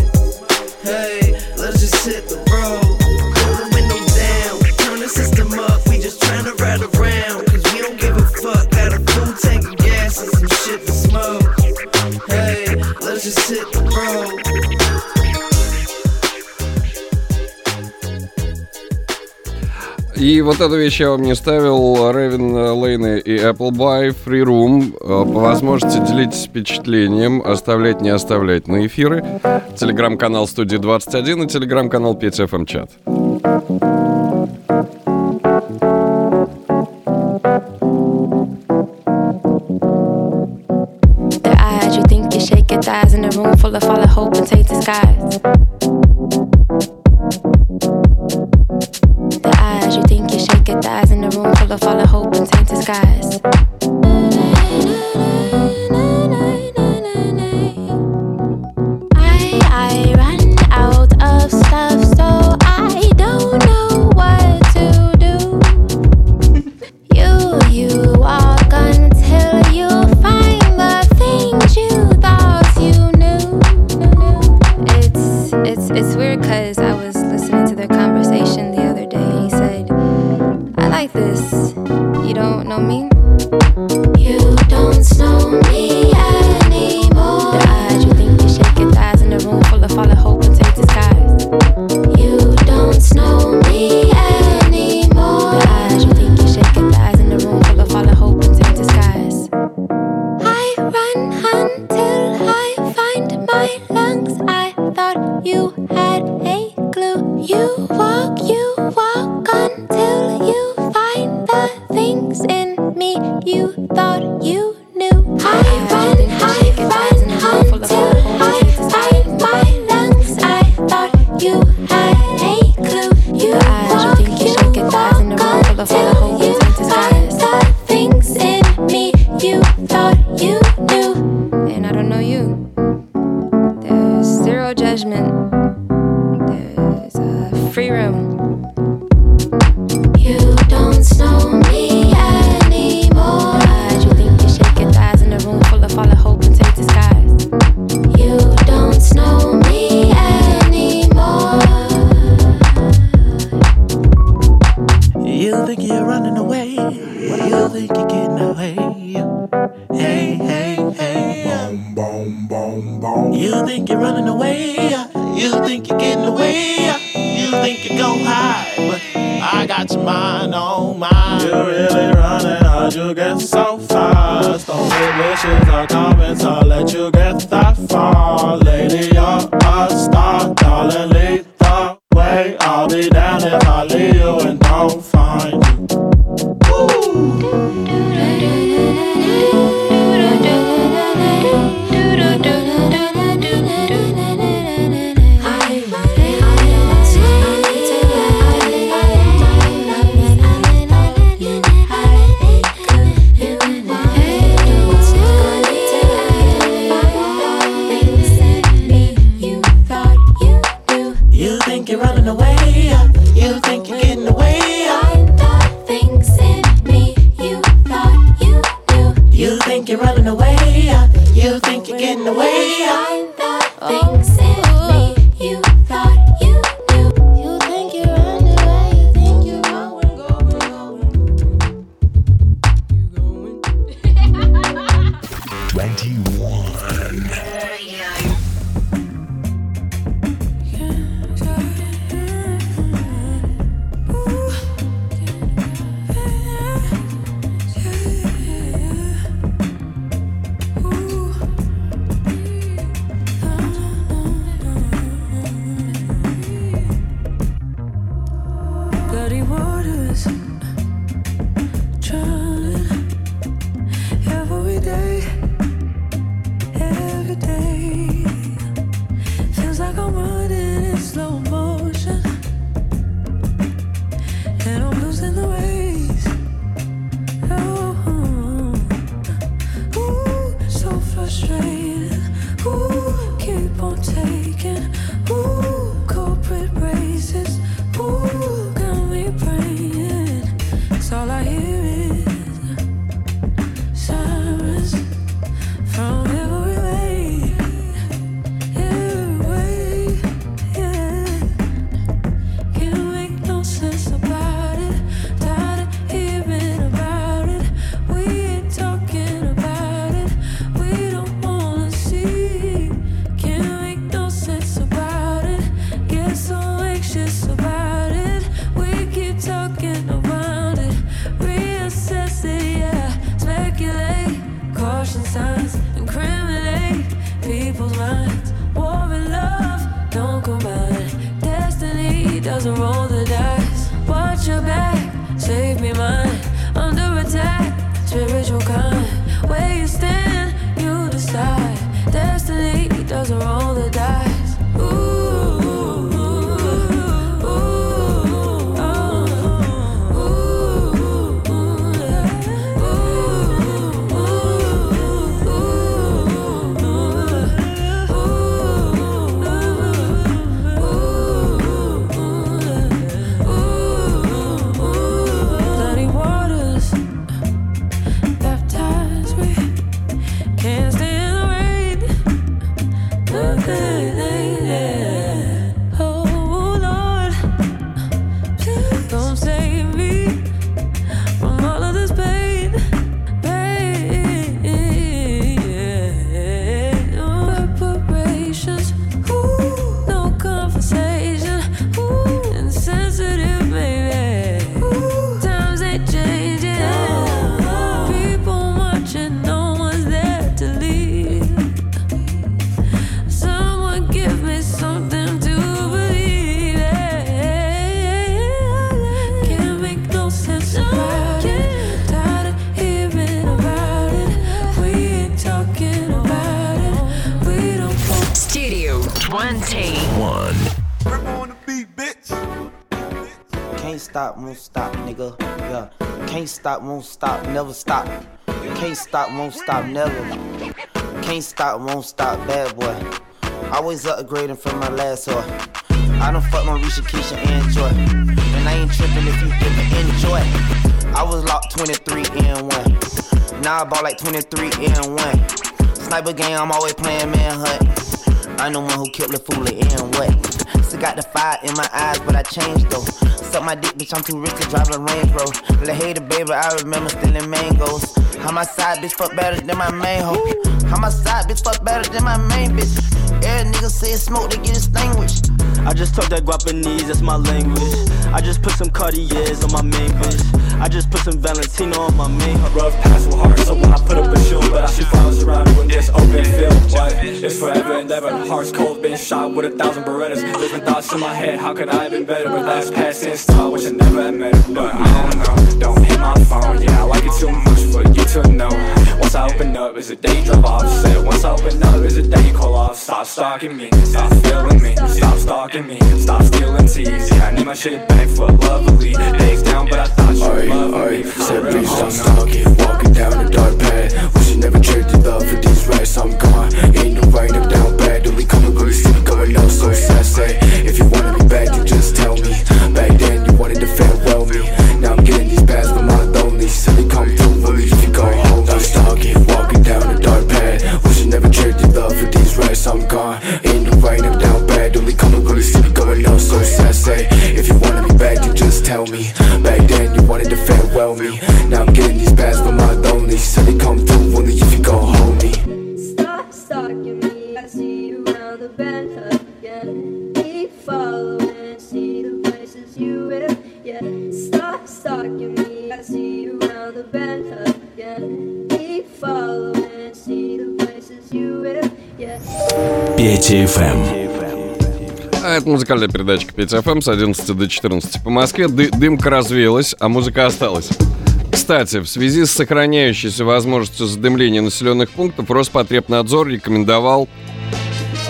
Hey, let's just hit the road. Roll the window down, turn the system up. We just tryna ride around, cause we don't give a fuck. Got a full tank of gas and some shit to smoke. Hey, let's just hit the road. И вот эту вещь я вам не ставил. Ревен Лейны и Appleby Free Room. Э, По возможности делитесь впечатлением, оставлять, не оставлять на эфиры. Телеграм-канал студии 21 и телеграм-канал 5FM чат. The eyes, you think you shake your thighs in a room full of fallen hope and tainted skies. Eyes, you think your thighs in a room full of fallen hope and tainted skies. Stop, won't stop, never stop. Can't stop, won't stop, never. Can't stop, won't stop, bad boy. Always upgrading from my last whore. I don't fuck my Risha, Keisha, and Joy. And I ain't tripping if you didn't enjoy. I was locked 23 and 1. Now I bought like 23 and 1. Sniper game, I'm always playing manhunt. I'm the one who killed the fool and what? Still got the fire in my eyes, but I changed though. Suck my dick, bitch, I'm too rich to drive a Range Rover. La hater, baby, I remember stealing mangoes. How my side bitch fuck better than my main hoe. How my side bitch fuck better than my main bitch. Every nigga say smoke, they get extinguished. I just talk that Guapanese, that's my language. I just put some Cartiers on my main bitch. I just put some Valentino on my main. Rough pass with heart, so when I put up a shoe, but I should follow surrounded with this open field. What? It's forever and ever. Heart's cold, been shot with a thousand Berettas. Different thoughts in my head, how could I have been better? But that's past tense thought, which I never admitted. But I don't know, don't hit my phone. Yeah, I like it too much for you to know. Once I open up, is it day you drop off? Said once I open up, is it day you call off? Stop stalking me, stop feeling me, stop stalking me, stop stealing teas. Yeah, I need my shit back for lovely. Days down, but I thought you were loving me. Said please stop stalking, walking down a dark path. Wish you never traded love for these rats. I'm gone. Ain't no right up down это музыкальная передача FM с 11 до 14 по Москве. Ды- дымка развеялась, а музыка осталась. Кстати, в связи с сохраняющейся возможностью задымления населенных пунктов, Роспотребнадзор рекомендовал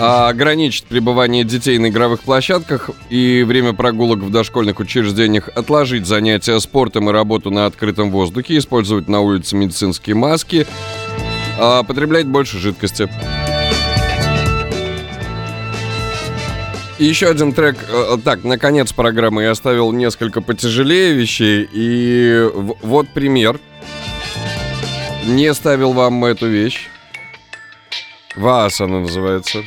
а, ограничить пребывание детей на игровых площадках и время прогулок в дошкольных учреждениях, отложить занятия спортом и работу на открытом воздухе, использовать на улице медицинские маски, а, потреблять больше жидкости. Еще один трек. э, Так, наконец программы я оставил несколько потяжелее вещей. И вот пример. Не ставил вам эту вещь. Вас она называется.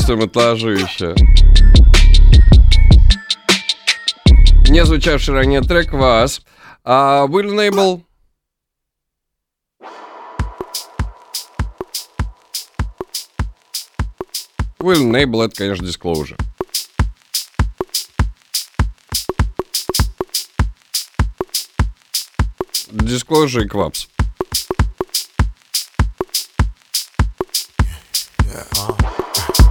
Удовольствием отложу еще. Не звучавший ранее трек вас. А Will Enable... Will Enable это, конечно, Disclosure. Disclosure и Квапс. Don't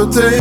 cards on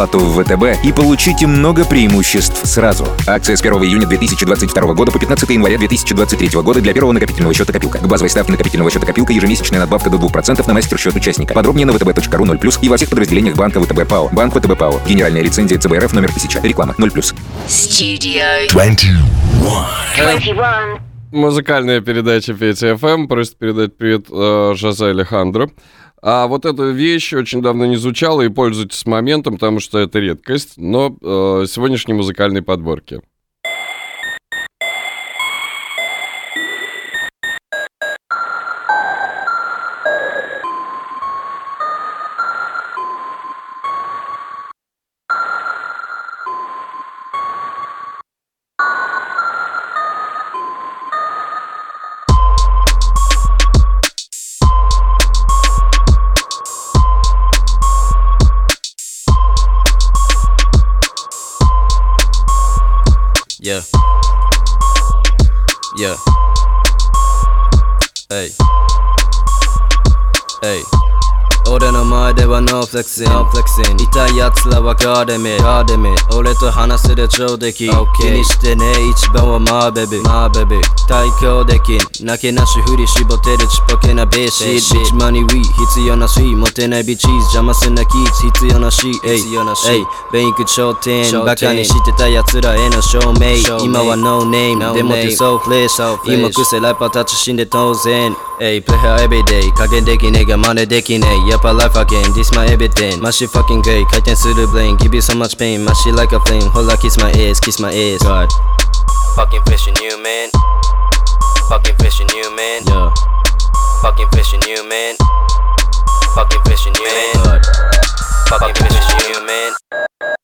Зарплату в ВТБ и получите много преимуществ сразу. Акция с 1 июня 2022 года по 15 января 2023 года для первого накопительного счета копилка. К базовой ставке накопительного счета копилка ежемесячная надбавка до 2% на мастер-счет участника. Подробнее на vtb.ru 0+, и во всех подразделениях банка ВТБ ПАО. Банк ВТБ ПАО. Генеральная лицензия ЦБРФ номер 1000. Реклама 0+. Studio 21. Музыкальная передача Петя ФМ. Просит передать привет э, Жозе Алехандро. А вот эта вещь очень давно не звучала и пользуйтесь моментом, потому что это редкость, но э, сегодняшней музыкальной подборки. あれめあれめ。俺と話すで超でき、気にしてね一番はマーベビ。ーマーベビ。ー対抗できん。なけなし振り絞ってるちっぽけなベーシー。ビッチマニーウィー必要なしモテないビチーズ邪魔すんなキーズ必要なしエイベイク頂点。バカにしてた奴らへの証明。今はノーネームでもってソーフレッシュ今癖ラッパーたち死んで当然。エイプレイヤーエビデイ。加減できねえが真似できねえ。やっぱライフアゲン This my everything マシ fucking gay 回転するブレイン。Give you so much pain マシ like a flame ほら kiss my ears kiss my ears God Fucking fish in you man. Fucking fish in you man. Yeah. Fucking fish in you man. Fucking fish in you man. God Fucking fish in you man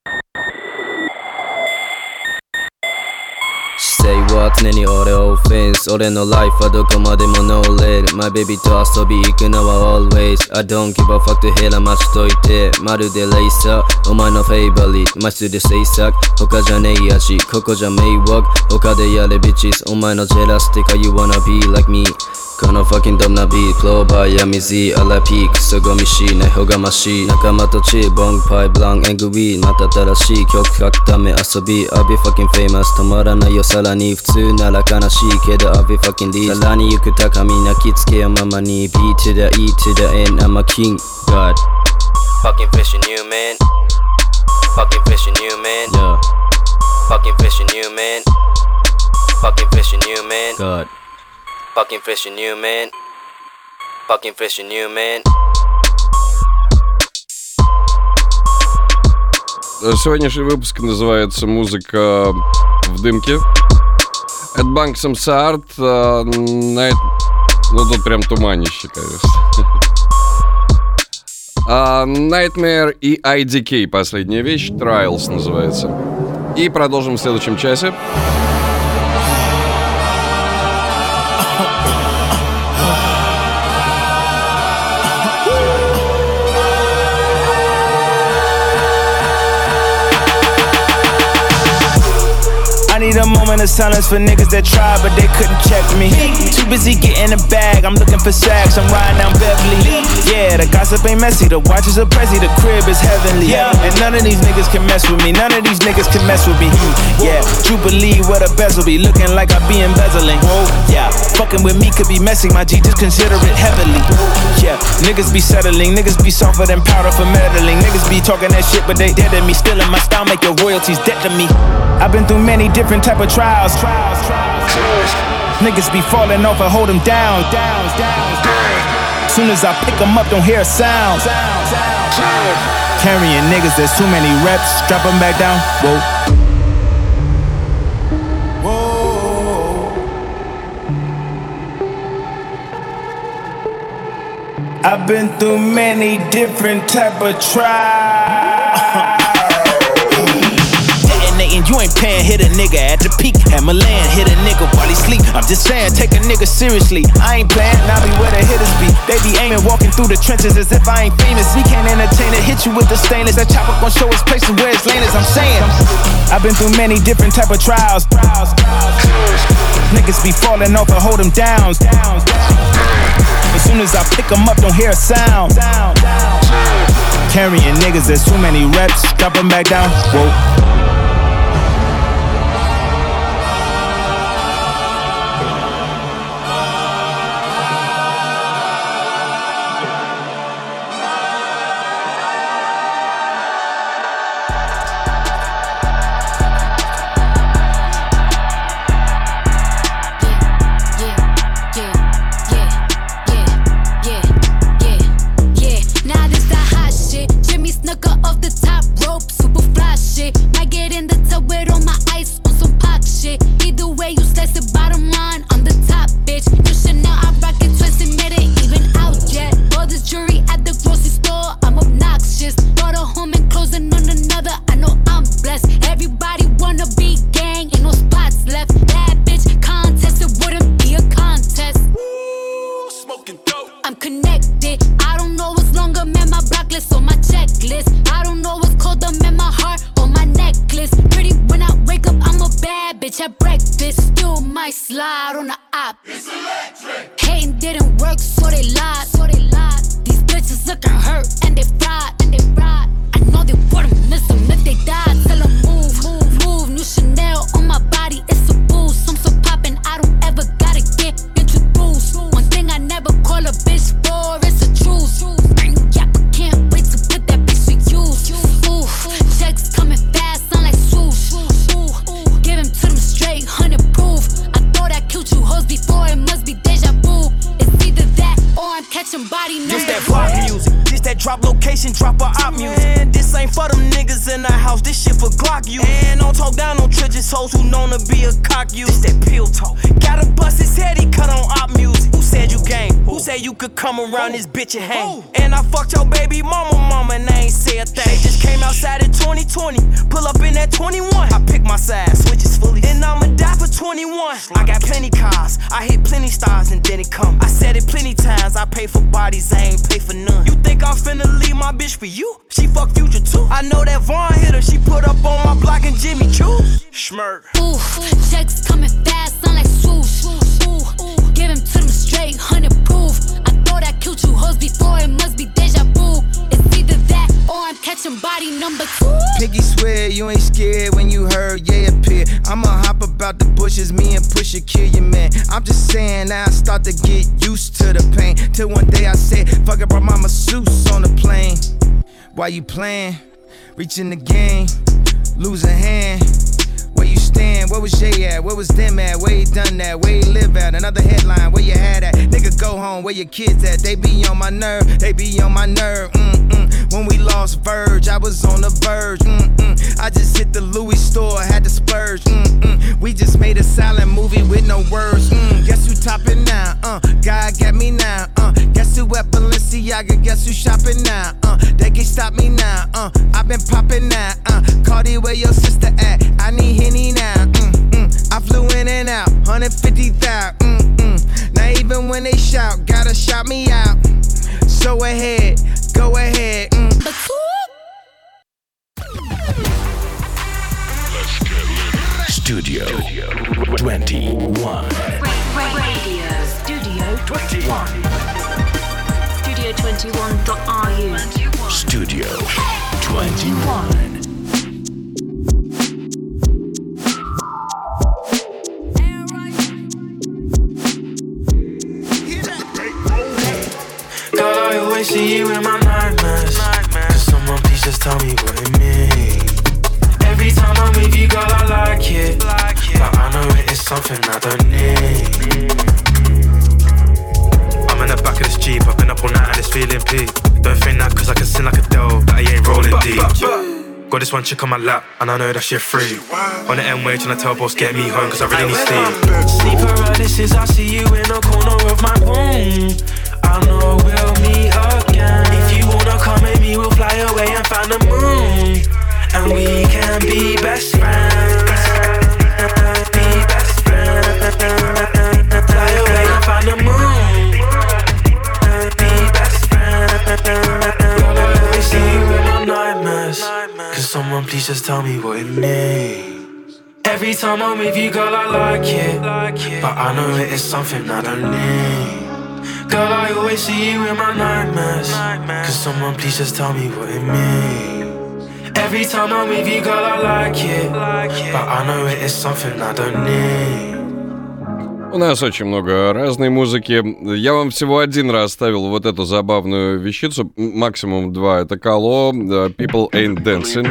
say は常に俺をオフェンス俺のライフはどこまでもノーレール My baby と遊び行くのは always I don't give a fuck とヘラ待ちといてまるでレイサーお前のフェイバリットマスで制作他じゃねえやしここじゃ迷惑他でやれビッチスお前のジェラスティカ You wanna be like me この fucking ドムなビートフローバー闇 Z アラピークすごみしないほがましい仲間とチーボングパイブランエングウィーまた新しい曲書くため遊び I'll be fucking famous 止まらないよさらに普通なら悲しいけど I'll be fucking lead さらに行く高み泣きつけよままに B to the E to the N I'm a king God Fucking fishing you man Fucking fishing you man Yeah Fucking fishing you man Fucking fishing you man God Fucking fishing you, man. Fucking fishing you, man. Сегодняшний выпуск называется «Музыка в дымке». Это Банк Самсаарт, Night... Ну, тут прям туманище, конечно. *laughs* А, Nightmare и IDK, последняя вещь, Trials называется. И продолжим в следующем часе. Need a moment of silence for niggas that tried, but they couldn't check me. Too busy getting a bag, I'm looking for sacks, I'm riding down Beverly. Yeah, the gossip ain't messy, the watches are pressy, the crib is heavenly. And none of these niggas can mess with me, none of these niggas can mess with me. Yeah, Jubilee, where the bezel be, looking like I be embezzling. Whoa, yeah, fucking with me could be messy, my G, just consider it heavily. Yeah, niggas be settling, niggas be softer than powder for meddling. Niggas be talking that shit, but they dead to me. Still in my style, make your royalties dead to me. I've been through many different type of trials. Trials, trials. Niggas be falling off and hold them down. Soon as I pick them up, don't hear a sound. Carrying niggas, there's too many reps. Drop them back down. Whoa. Whoa. I've been through many different type of trials. Hit a nigga at the peak. At Milan, hit a nigga while he sleep. I'm just saying, take a nigga seriously. I ain't playing, I be where the hitters be. They be aiming, walking through the trenches as if I ain't famous. We can't entertain it, hit you with the stainless. That chopper gon' show his place and where his lane is. I'm saying, I've been through many different type of trials. Niggas be falling off and hold them down. As soon as I pick them up, don't hear a sound. Carrying niggas, there's too many reps. Drop them back down. Whoa. Shit. Either way, you slice the bottom line on the top, bitch. You should know I rock it twisted, made it even out yet. All this jewelry at the grocery store, I'm obnoxious. Brought a home and closing on another, I know I'm blessed. Everybody slide on the op. could come around this bitch and hang? And I fucked your baby mama, mama, and I ain't say a thing. Just came outside in 2020. Pull up in that 21. I pick my side, switches fully. And I'ma die for 21. I got plenty cars, I hit plenty stars and then it come. I said it plenty times, I pay for bodies, I ain't pay for none. You think I'm finna leave my bitch for you? She fuck future too. I know that Vaughn hit her, she put up on my block and Jimmy Choo. Schmirk. Ooh, checks coming fast, sound like swoosh. Ooh, give him to them straight, hundred killed you hoes before, it must be deja vu. It's either that or I'm catching body number two. Piggy swear you ain't scared when you heard yeah appear. I'ma hop about the bushes, me and Pusha kill your man. I'm just saying now I start to get used to the pain. Till one day I said, fuck it, brought my masseuse on the plane. Why you playing? Reaching the game, lose a hand. Where? Where was Jay at? Where was them at? Where he done that? Where he live at? Another headline, where you had at? Nigga, go home, where your kids at? They be on my nerve, they be on my nerve. Mm-mm. When we lost Verge, I was on the verge. Mm-mm. I just hit the Louis store, had to splurge. Mm-mm. We just made a silent movie with no words. Mm. Guess who topping now? Uh, God got me now. Uh, guess who at Balenciaga? Guess who shopping now? Uh, they can stop me now. Uh, I've been popping now. Uh, Cardi, where your sister at? I need Henny now. Mm-mm. I flew in and out, 150,000. Mm-mm. Now even when they shout, gotta shout me out. So ahead, go ahead. Mm. Studio 21. Radio Studio 21. Studio21.ru. Studio 21. Always see you in my nightmares. Cause someone please just tell me what it means. Every time I'm with you, girl, I like it. But I know it is something I don't need. I'm in the back of this Jeep, I've been up all night and it's feeling peak. Don't think that cause I can sing like a doe, that I ain't rolling deep. Got this one chick on my lap, and I know that shit free. On the end way, tryna tell boss, get me home, cause I really need sleep. Sleep paralysis, I see you in the corner of my room. I know we'll meet again. If you wanna come with me, we'll fly away and find the moon. And we can be best friends. Be best friends. Fly away and find the moon. Be best friends. I see you in nightmares. Cause someone please just tell me what it means. Every time I'm with you, girl, I like it. But I know it is something I don't need. Girl, I always see you in my nightmares. Cause someone please just tell me what it means. Every time I'm with you, girl, I like it. But I know it is something I don't need. У нас очень много разной музыки. Я вам всего один раз ставил вот эту забавную вещицу, максимум два. Это Кало, People Ain't Dancing.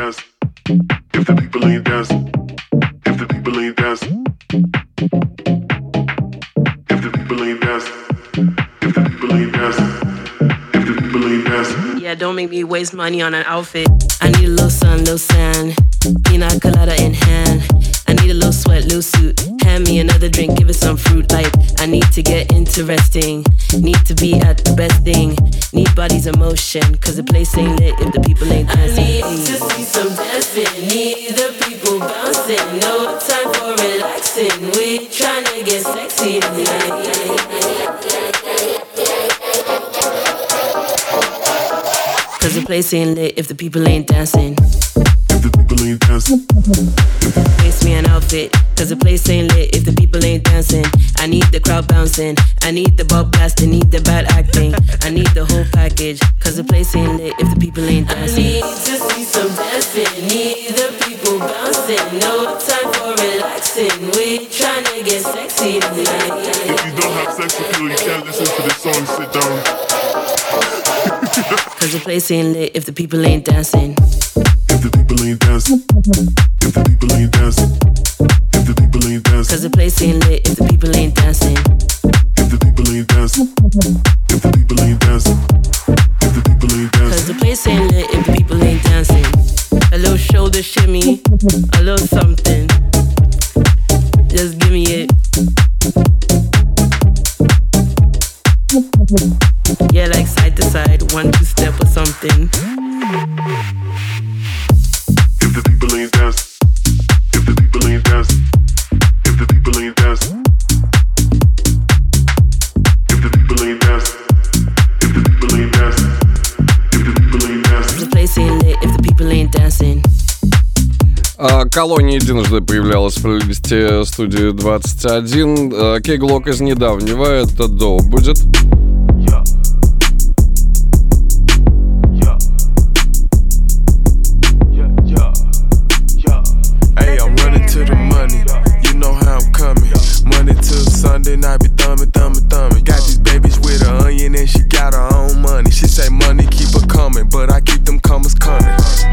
If the people ain't dancing, don't make me waste money on an outfit. I need a little sun, little sand. Pina colada in hand. I need a little sweat, little suit. Hand me another drink, give it some fruit. Like, I need to get interesting. Need to be at the best thing. Need bodies in motion. Cause the place ain't lit if the people ain't dancing. I need to see some dancing. Need the people bouncing. No time for relaxing. We tryna get sexy Cause the place ain't lit if the people ain't dancing. If the people ain't dancing. Waste me an outfit, cause the place ain't lit if the people ain't dancing. I need the crowd bouncing, I need the ball blasting, need the bad acting. I need the whole package, cause the place ain't lit if the people ain't dancing. I need to see some dancing, need the people bouncing. No time for relaxing, we tryna get sexy tonight. If you don't have sex appeal, you can't listen to this song. Sit down. Cause the place ain't lit if the people ain't dancing. If the people ain't dancing, if the people ain't dancing, if the people ain't dancing, Cause the place ain't lit if the people ain't dancing. if the people ain't dancing, if the people ain't dancing, if the people ain't dancing. Cause the place ain't lit if the people ain't dancing. A little shoulder shimmy, a little something. Just give me it. Yeah, like side to side, one two step or something. If the people ain't dancing, if the people ain't dancing, А, колония единожды появлялась в плейлисте студии 21. А, Кейглок из недавнего, это до будет. Sunday night be thumbing, thumbing, thumbing. Got her and she got her own money. She say money keep her coming, but I keep them commas coming.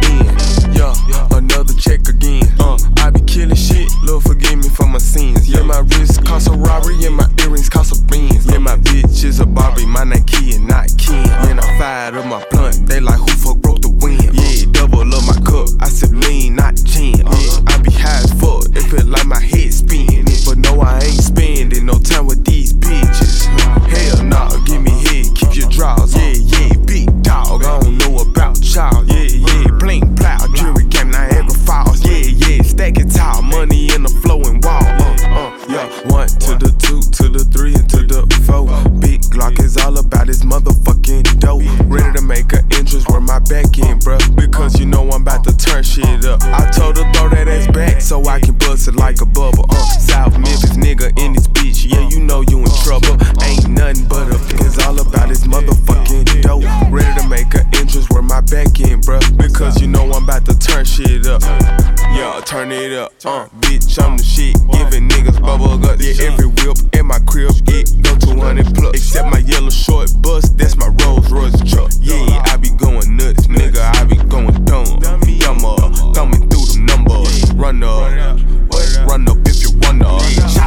In, yeah, another check again. Uh, I be killing shit, Lord forgive me for my sins. Yeah, my wrist cost a robbery and my earrings cost a beans. Yeah, my bitch is a Barbie, my Key and not Ken. And I fired up my blunt, they like who fuck broke the wind. Yeah, double up my cup, I said lean, not gin. Yeah, I be high as fuck, it feel like my head spinning. But no, I ain't spending no time with these bitches. Hell nah, give me head, keep your draws. Yeah, yeah, big dog, I don't know about y'all. Yeah, yeah, blink, plow, jury game, Niagara Falls. Yeah, yeah, stack it tall, money in the flowing wall. Uh, uh, yeah, one to the two, to the three, and to the four. Big Glock is all about his motherfucking dope. Ready to make where my back in, bruh. Because you know I'm about to turn shit up. I told her throw that ass back so I can bust it like a bubble. Uh, South Memphis nigga in this bitch. Yeah, you know you in trouble. Ain't nothing but a it's all about his motherfucking dope. Ready to make an entrance where my back in, bruh. Because you know I'm about to turn shit up. Yeah, turn it up. Uh, bitch, I'm the shit. Giving niggas bubble guts. Yeah, every whip in my crib, it go 200 plus. Except my yellow short bus, that's my Rolls Royce truck. Yeah, I be going nuts, nigga. I be going dumb. I'm uh, thumbing through them numbers. Run up, run up if you wanna. Chopstick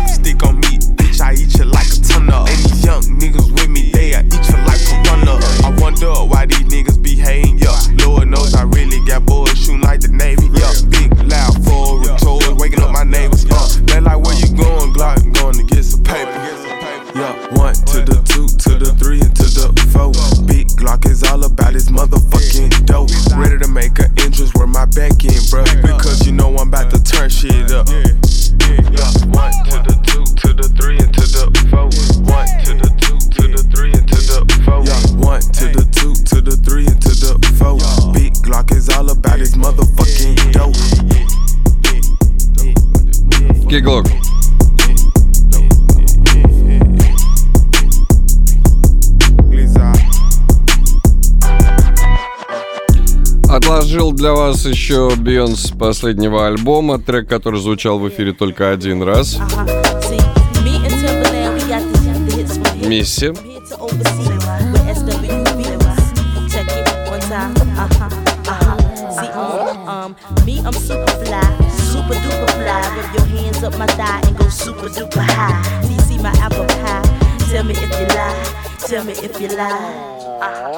вас еще Бейонс последнего альбома, трек, который звучал в эфире только один раз. Мисси. Um, me, I'm super fly, super duper fly. Rub your hands up my thigh and go super duper high. See, see my apple pie. Tell me if you lie. Tell me if you lie. Baby,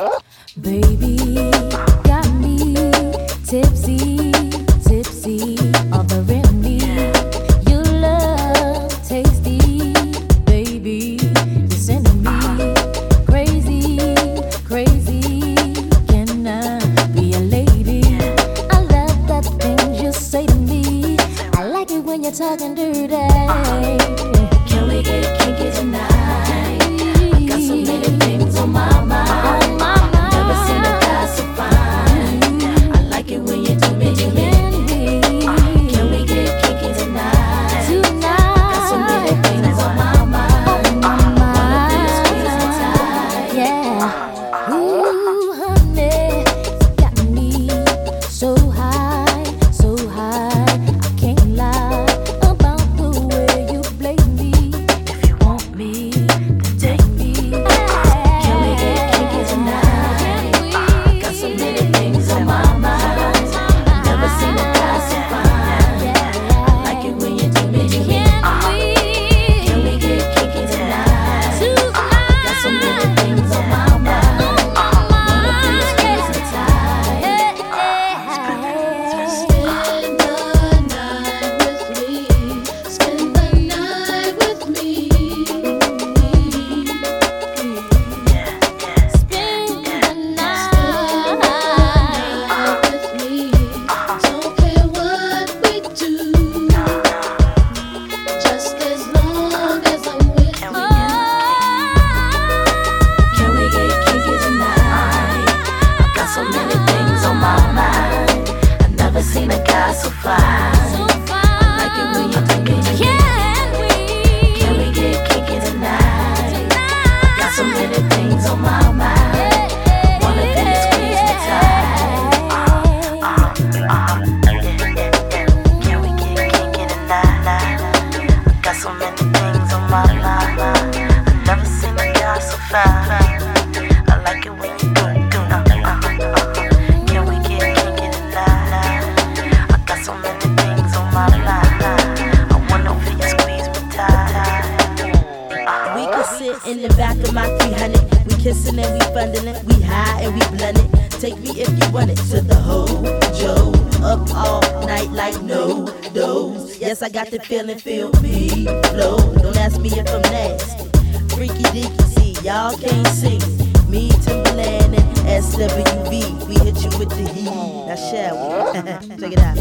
witty. Now shall we? Check it out.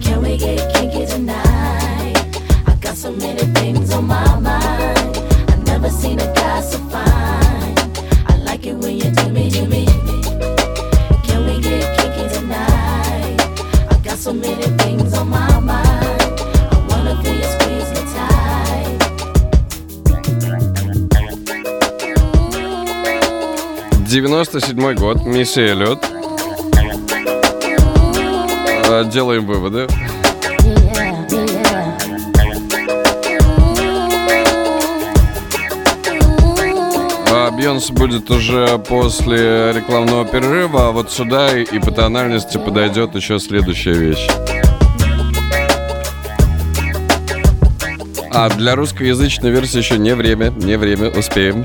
Can we get kinky tonight? I got so many things on my mind. I never seen a guy so fine. I like it when you do me, do me. Can we get kinky tonight? I got so many things on my mind. I wanna feel you squeeze me tight. «97 год, Миша Эллиот, делаем выводы. А Бьонс будет уже после рекламного перерыва, а вот сюда и по тональности подойдет еще следующая вещь. А для русскоязычной версии еще не время, не время, успеем.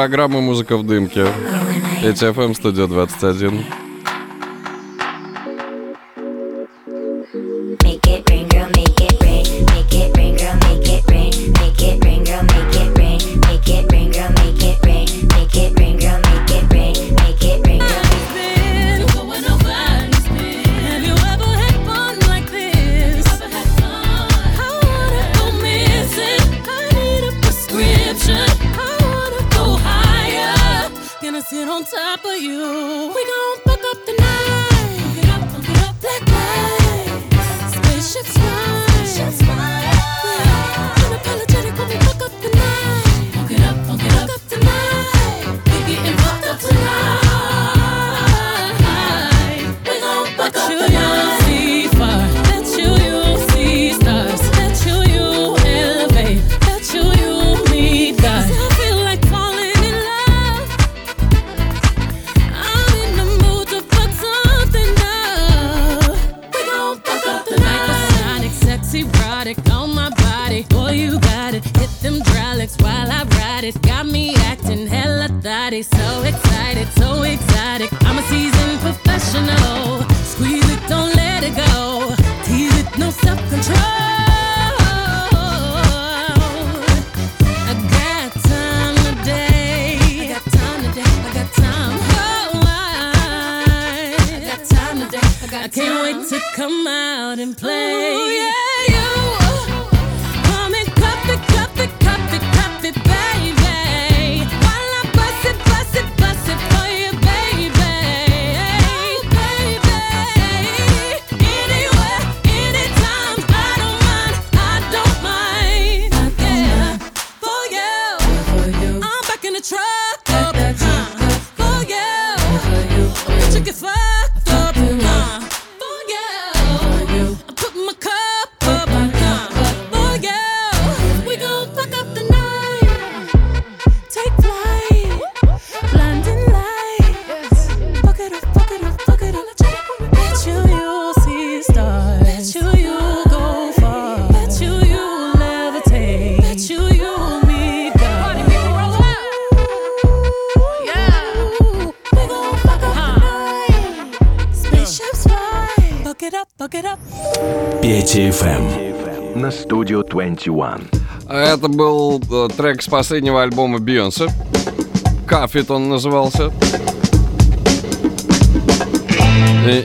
Программы «Музыка в дымке». ЭТФМ, студия 21. for you. 21. Это был э, трек с последнего альбома Бейонсе. Кафит он назывался.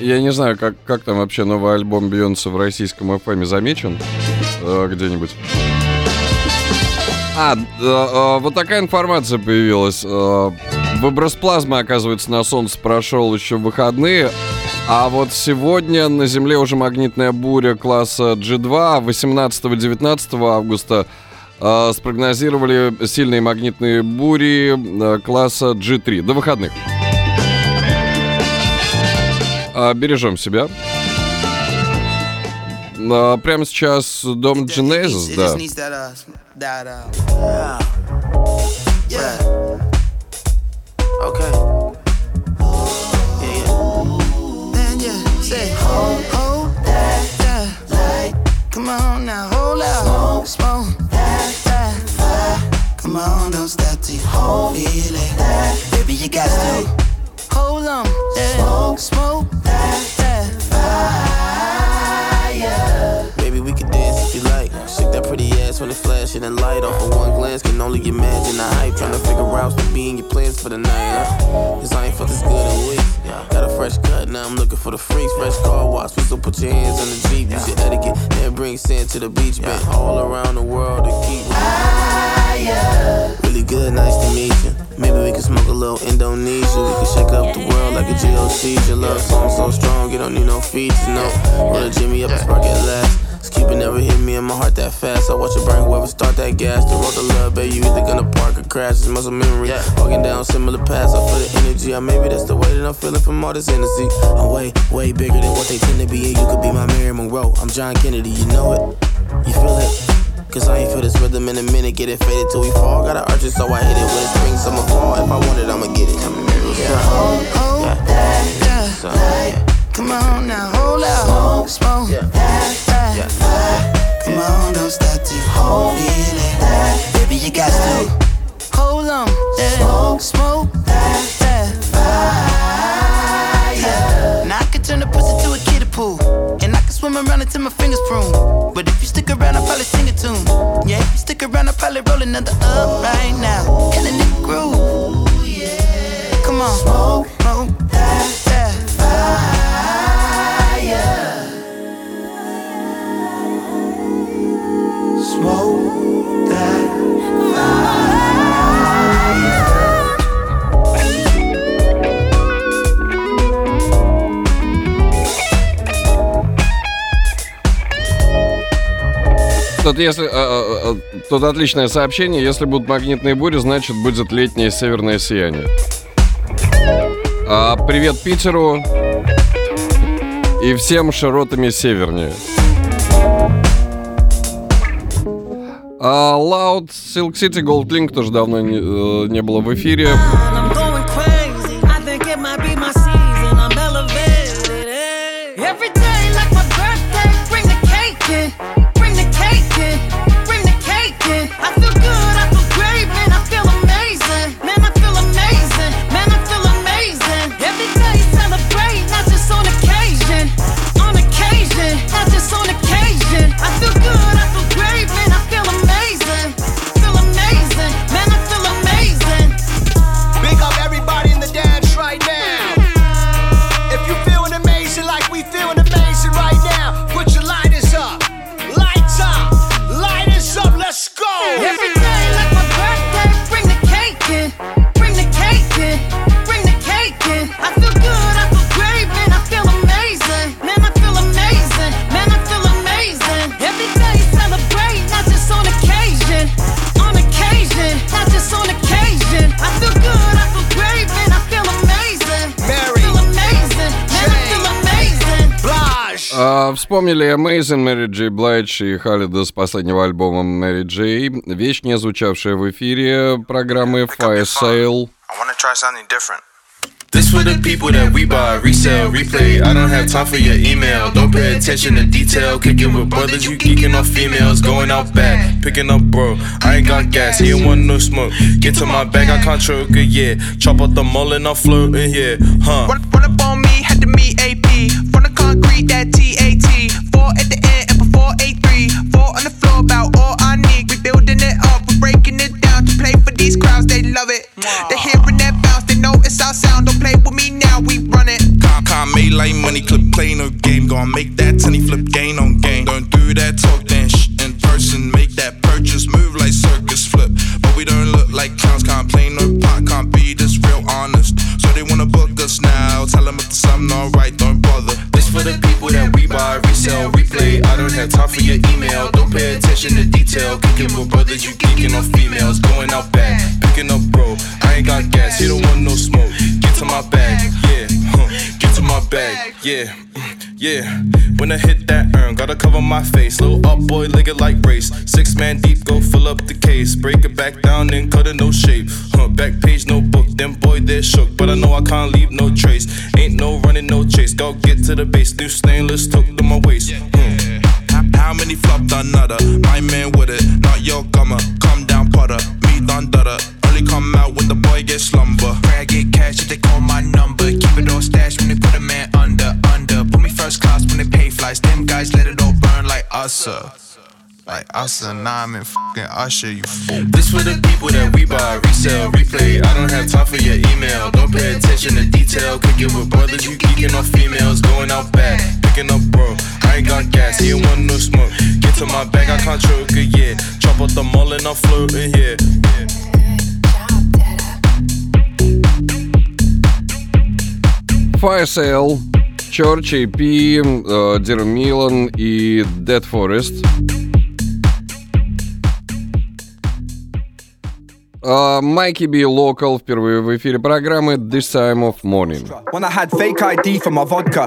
Я, не знаю, как, как там вообще новый альбом Бейонсе в российском FM замечен э, где-нибудь. А, да, э, вот такая информация появилась. Э, Выброс плазмы, оказывается, на Солнце прошел еще в выходные. А вот сегодня на Земле уже магнитная буря класса G2. 18-19 августа э, спрогнозировали сильные магнитные бури э, класса G3 до выходных. А, бережем себя. А, прямо сейчас дом Genesis, да. uh, that, uh, yeah. Okay. Hold, hold that, that light. Come on now, hold out. Smoke that, that fire. Come on, don't stop till you feel it. Baby, you got to hold on. Yeah. Smoke that, that fire. We could dance if you like. Shake that pretty ass when it flashing and light off of one glance. Can only imagine the hype. Trying to figure out to be in your plans for the night. Huh? Cause I ain't felt this good in weeks. Got a fresh cut, now I'm looking for the freaks. Fresh car wash, please don't put your hands on the Jeep. Use your etiquette and bring sand to the beach. Been all around the world to keep. Really good, nice to meet you. Maybe we can smoke a little Indonesia. We can shake up the world like a GOC. Your love song so strong, you don't need no features, no. Roll a Jimmy up and spark it last. Cupid never hit me in my heart that fast. I watch it burn whoever start that gas. The road to love, baby, you either gonna park or crash. It's muscle memory. Walking down similar paths, I feel the energy. Or maybe that's the way that I'm feeling from all this energy. I'm way, way bigger than what they tend to be. And you could be my Mary Monroe. I'm John Kennedy, you know it? You feel it? Cause I ain't feel this rhythm in a minute. Get it faded till we fall. Gotta arch it so I hit it when it's spring, summer, fall. If I want it, I'ma get it. Yeah, hold, hold that, that light. Come on now, hold out. Smoke, smoke that, that Come on, don't stop till you feel it. Eh. Baby, you got to hold on. Smoke, smoke that, fire. Now I can turn the pussy to a kiddie pool. And I can swim around until my fingers prune. But if you stick around, I'll probably sing a tune. Yeah, if you stick around, I'll probably roll another up right now. A nigga groove. Come on, smoke, smoke Тут, если, э, э, э, тут отличное сообщение. Если будут магнитные бури, значит будет летнее северное сияние. А, привет Питеру и всем широтами севернее. А Loud Silk City Gold Link тоже давно не, э, не было в эфире. Вспомнили Amazing Мэри Джей Блайдж и Халида с последнего альбома Мэри Джей. Вещь, не звучавшая в эфире программы Fire Sale. I wanna try something different. This for the people that we buy, resell, replay. I don't have time for your email. Don't pay attention to detail. Kicking with brothers, you geeking off females. Going out back, picking up bro. I ain't got gas, he ain't want no smoke. Get to my bag, I can't choke it, yeah. Chop out the mullet, I'm floating, yeah. Huh. Run, run up on me, had to meet AP. These crowds, they love it. They hearing that bounce, they know it's our sound. Don't play with me now, we run it. Can't, can't make like money, clip play no game. Gonna make that tenny flip gain on gain. Don't do that talk, then sh in person. Make that purchase, move like circus flip. But we don't look like clowns, can't play no part, can't be this real honest. So they wanna book us now. Tell them if there's something alright, don't bother. This for the people that we buy, resell, replay. I don't have time for your email. Don't pay attention to detail. Kicking with brothers, you geeking off females. Going out back, picking up bro. I ain't got gas, he don't want no smoke. Get to my bag, yeah. Huh. Get to my bag, yeah. Mm, Yeah. When I hit that urn, gotta cover my face. Little up boy, leg it like brace. Six man deep, go fill up the case. Break it back down, then cut it no shape. Huh. Back page, no book. Then boy, they're shook. But I know I can't leave no trace. Ain't no running, no chase. Go get to the base. New stainless, took to my waist. How, how many flopped another? My man with it, not your gummer. Like us, uh. Like us and I'm in fucking Usher, you fool. This for the people that we buy, resell, replay. I don't have time for your email. Don't pay attention to detail. Kicking with brothers, you geeking off females. Going out back, picking up bro. I ain't got gas, he want no smoke. Get to my bag, I can't choke it, yeah. Chop up the mullet, I'm floating, yeah. Fire Sale, Church AP, э, Dear Milan и Dead Forest. А, Майки Би Локал впервые в эфире программы This Time of Morning. When I had fake ID for my vodka.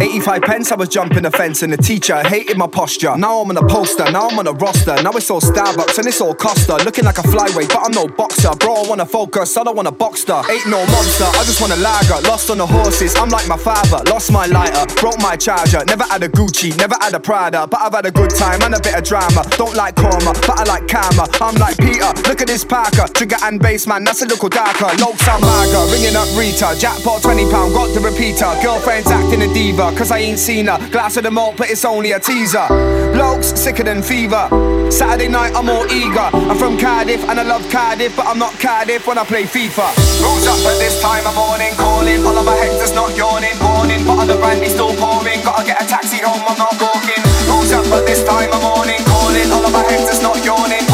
85 pence, I was jumping the fence, and the teacher hated my posture. Now I'm on a poster, now I'm on a roster. Now it's all Starbucks and it's all Costa. Looking like a flyweight, but I'm no boxer. Bro, I wanna focus, I don't wanna boxer. Ain't no monster, I just wanna lager. Lost on the horses, I'm like my father. Lost my lighter, broke my charger. Never had a Gucci, never had a Prada, but I've had a good time and a bit of drama. Don't like karma, but I like karma. I'm like Peter, look at this Parker. Trigger and bass man, that's a little darker. Sound lager, ringing up Rita. Jackpot 20 pound, got the repeater. Girlfriend's acting a diva, cause I ain't seen her. Glass of the malt, but it's only a teaser. Blokes sicker than fever. Saturday night, I'm more eager. I'm from Cardiff and I love Cardiff, but I'm not Cardiff when I play FIFA. Who's up at this time of morning? Calling, all of my is not yawning. Warning, but the brandy still pouring. Gotta get a taxi home, I'm not walking. Who's up at this time of morning? Calling, all of my is not yawning.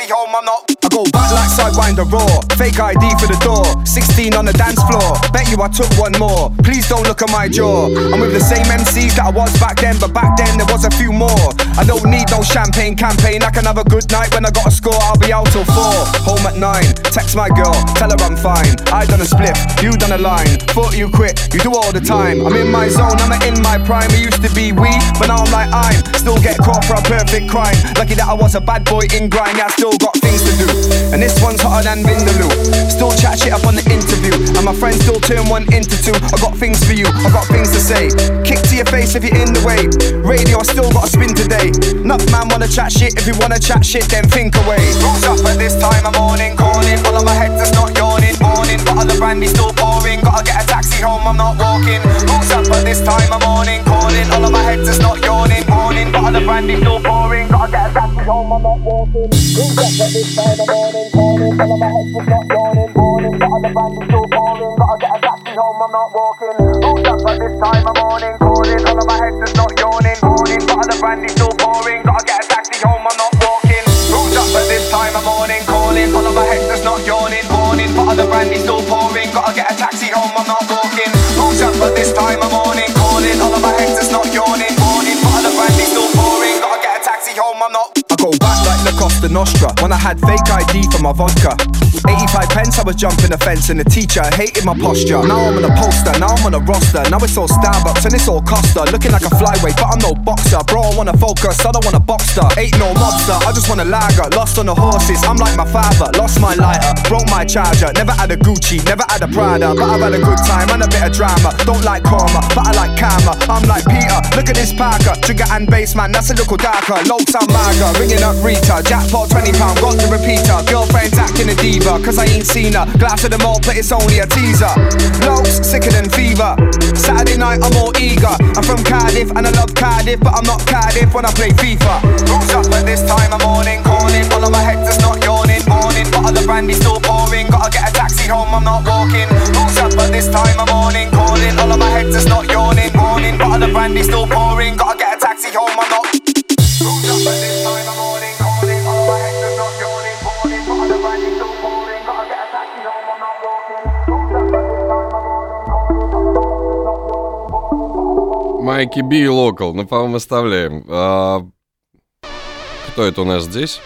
Taxi home, I'm not. I go back like Sidewinder Raw. Fake ID for the door. 16 on the dance floor. Bet you I took one more. Please don't look at my jaw. I'm with the same MCs that I was back then, but back then there was a few more. I don't need no champagne campaign. I can have a good night when I got a score. I'll be out till four. Home at nine. Text my girl, tell her I'm fine. I done a split, you done a line. Thought you quit, you do all the time. I'm in my zone, I'm in my prime. It used to be we, but now I'm like I'm. Still get caught for a perfect crime. Lucky that I was a bad boy in grind. I still got things to do. And this one's hotter than Vindaloo. Still chat shit up on the interview. And my friends still turn one into two. I got things for you, I got things to say. Kick to your face if you're in the way. Radio, I still got a spin today. Enough man wanna chat shit. If you wanna chat shit, then think away. Who's up at this time of morning? Calling. All of my heads is not yawning. Morning, but the brandy still pouring. Gotta get a taxi home, I'm not walking. Who's up at this time of morning? Calling. All of my heads is not yawning. Morning, but the brandy still pouring. Gotta get a taxi home, I'm not walking. At this time of my not yawning. The still. Gotta get a taxi home, I'm not walking. Up at this time morning? Calling. All of my not yawning. The still pouring. Gotta get a taxi home, I'm not walking. Up at this time morning? Calling. All of my not yawning. The still pouring. Gotta get a taxi home, I'm not walking. Up at this time morning? Calling. All of my I'm not. I go back like Costa Nostra. When I had fake ID for my vodka. 85 pence, I was jumping the fence, and the teacher hated my posture. Now I'm on a poster, now I'm on a roster. Now it's all Starbucks and it's all Costa. Looking like a flyweight, but I'm no boxer. Bro, I wanna focus, I don't wanna boxer. Ain't no mobster, I just wanna lager. Lost on the horses, I'm like my father. Lost my lighter, broke my charger. Never had a Gucci, never had a Prada, but I've had a good time and a bit of drama. Don't like karma, but I like karma. I'm like Peter, look at this Parker. Trigger and bass, man, that's a little darker. Low sound maga, ringing up Rita. Jackpot 20 pound, got the repeater. Girlfriend's acting a diva, cause I ain't seen her. Glass of the malt, but it's only a teaser. Lows, sicker than fever. Saturday night, I'm all eager. I'm from Cardiff and I love Cardiff, but I'm not Cardiff when I play FIFA. Rules up at this time of morning, calling. All of my head just not yawning, morning. But the brandy still pouring. Gotta get a taxi home, I'm not walking. Rules up at this time of morning, calling. All of my head just not yawning, morning. But the brandy still pouring. Gotta Майки Би и Локал. Ну, по-моему, оставляем. А, Кто это у нас здесь?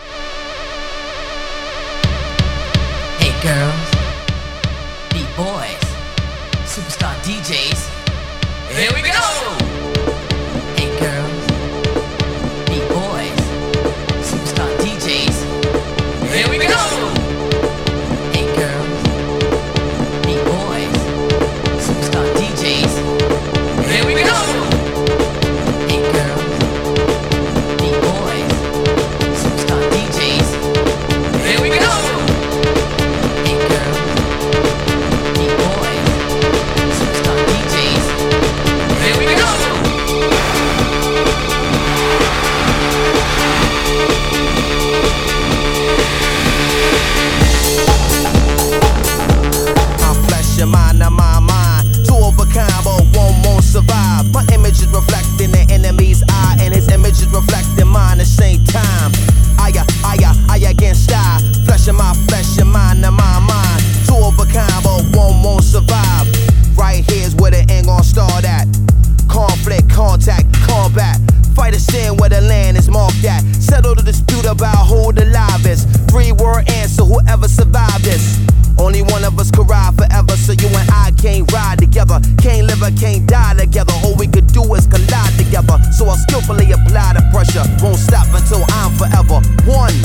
Time. Aya, aya, aya against I. Flesh of my flesh, your mind, and my mind. Two of a kind, but one won't survive. Right here's where the end gon' start at. Conflict, contact, combat. Fight a sin where the land is marked at. Settle the dispute about who the live is. Three word answer, whoever survived this. Only one of us could ride forever, so you and I can't ride together. Can't live or can't die together. All we could do is collide together. So I skillfully apply the pressure. Won't stop until I'm forever one.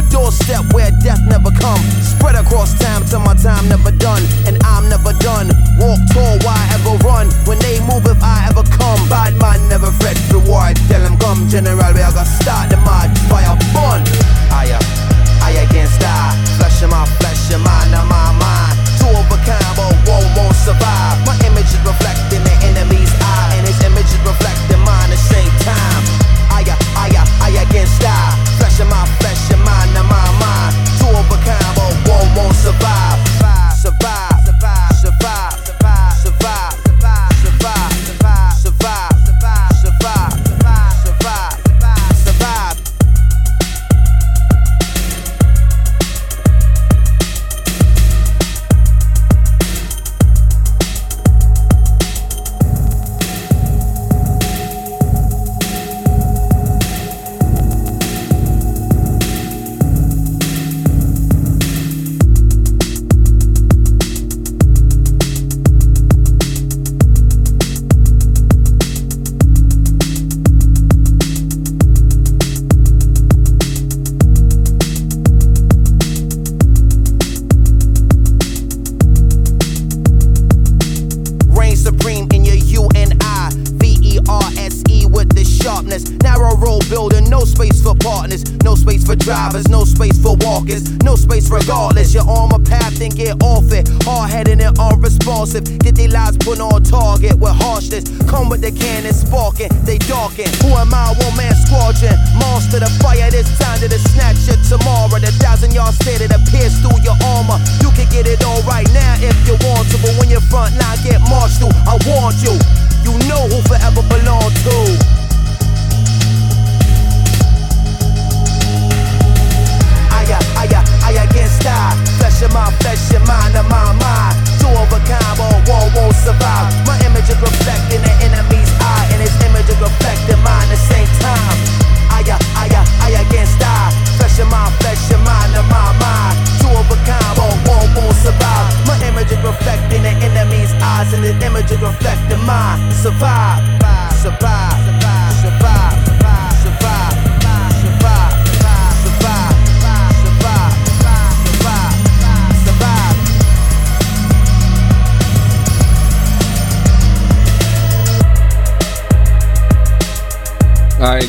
A doorstep where death never come. Spread across time till my time never done. And I'm never done. Walk tall, why ever run? When they move, if I ever come. Bad man never fret reward. Tell them come, general, we are gonna start the mad fire fun. Uh, Aya, I against I. Flesh of my flesh, your mind of my mind. Two of a kind, but won't survive. My image is reflecting the enemy's eye, and his image is reflecting mine at the same time. Unresponsive. Get their lives put on target with harshness. Come with the cannon sparking, they darken. Who am I? One man squadron. Monster the fire this time to the snatch it tomorrow. The thousand yard stay that appears through your armor. You can get it all right now if you want to, but when your front line get marched through, I warned you. You know who forever belong to. Aya, aya, aya against I. Flesh of my flesh, your mind of my mind. Two of a kind, but one won't survive. My image is reflecting the enemy's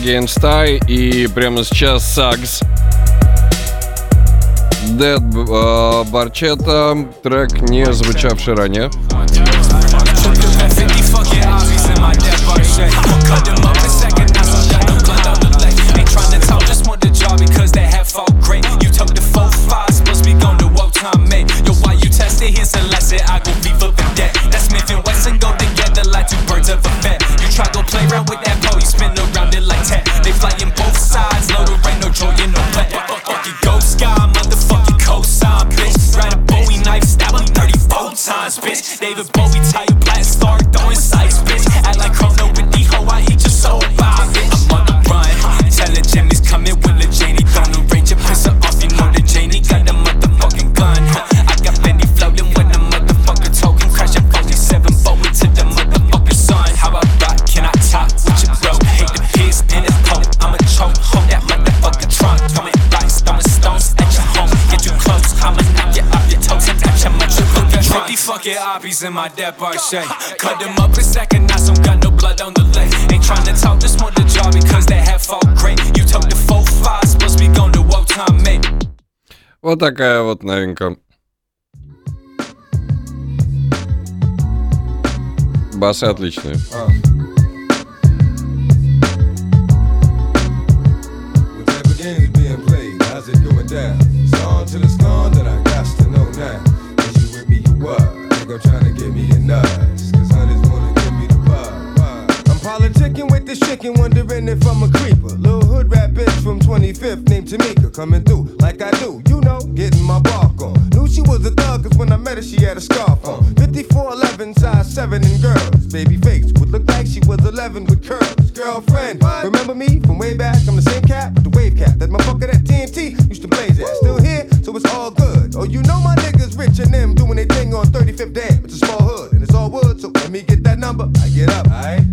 Against I и прямо сейчас Сагс. Дед Барчета, трек, не звучавший ранее. Here's a lesson, I go beef up and debt. That's Smith and Wesson go together like two birds of a feather. Try go play around with that pole, you spin around it like that. They flying fucking obbies in my dead bar shake. Cut them up a second, now some got no blood on the leg. Ain't tryna talk, just want the job because they have fought great. You took the 4-5, supposed to be going to what time, mate. Вот такая вот новинка. Басы отличные. Whatever if I'm a creeper. Little hood rat bitch from 25th named Jamaica coming through like I do, you know, getting my bark on. Knew she was a thug, cause when I met her, she had a scarf on. 5411, size 7 and girls. Baby face would look like she was 11 with curls. Girlfriend, remember me from way back? I'm the same cat with the wave cap. That motherfucker that TNT used to blaze at. Still here, so it's all good. Oh, you know my niggas rich and them doing their thing on 35th Dam. It's a small hood and it's all wood, so let me get that number. I get up, I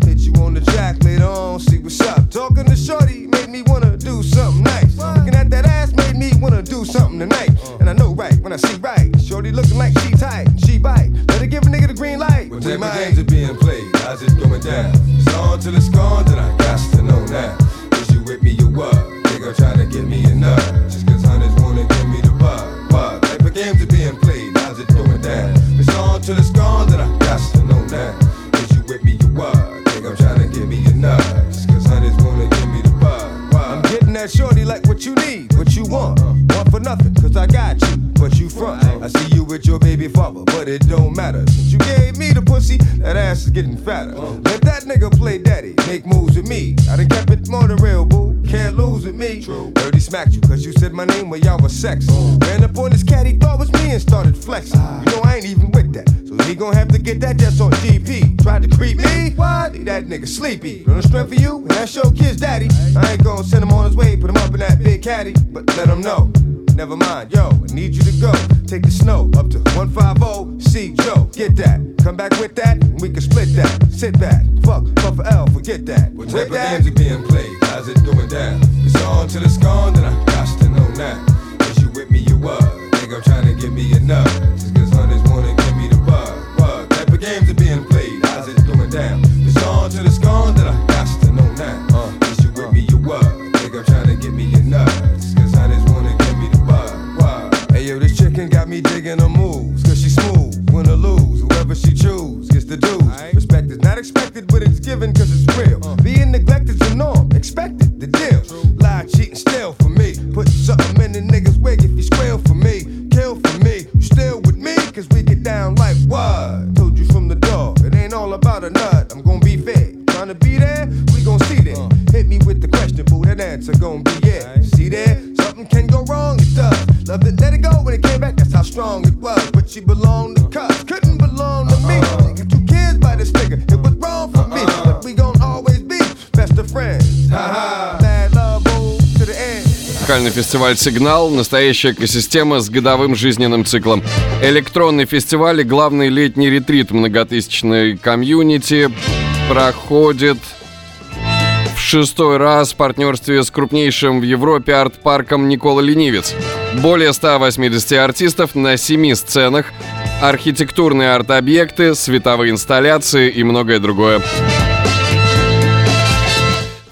down? It's on till it's gone, then I got to know now. Is you with me, you what? Nigga trying to get me enough. Just cause hunters wanna give me the bug. What type of games are being played? How's it going down? It's on till it's gone, then I got to know now. Is you with me, you what? I'm trying to give me nut. Just cause hunters wanna give me the bug. What? I'm getting that shorty like what you need, what you want. Want for nothing, cause I got you. But you front. I see you with your baby father, but it don't matter. Since you gave me the pussy, that ass is getting fatter. Smacked you, cause you said my name when y'all was sex. Ran up on this cat, he thought was me and started flexing. You know I ain't even with that. So he gon' have to get that just on GP. Tried to creep me? What? Leave that nigga sleepy. Run a strength for you, and that's your kid's daddy. I ain't gon' send him on his way, put him up in that big caddy. But let him know. Never mind, yo, was. They gon' try to give me enough. Just cause hunters wanna Музыкальный фестиваль «Сигнал» — настоящая экосистема с годовым жизненным циклом. Электронный фестиваль и главный летний ретрит многотысячной комьюнити проходит в шестой раз в партнерстве с крупнейшим в Европе арт-парком Никола Ленивец. Более 180 артистов на семи сценах, архитектурные арт-объекты, световые инсталляции и многое другое.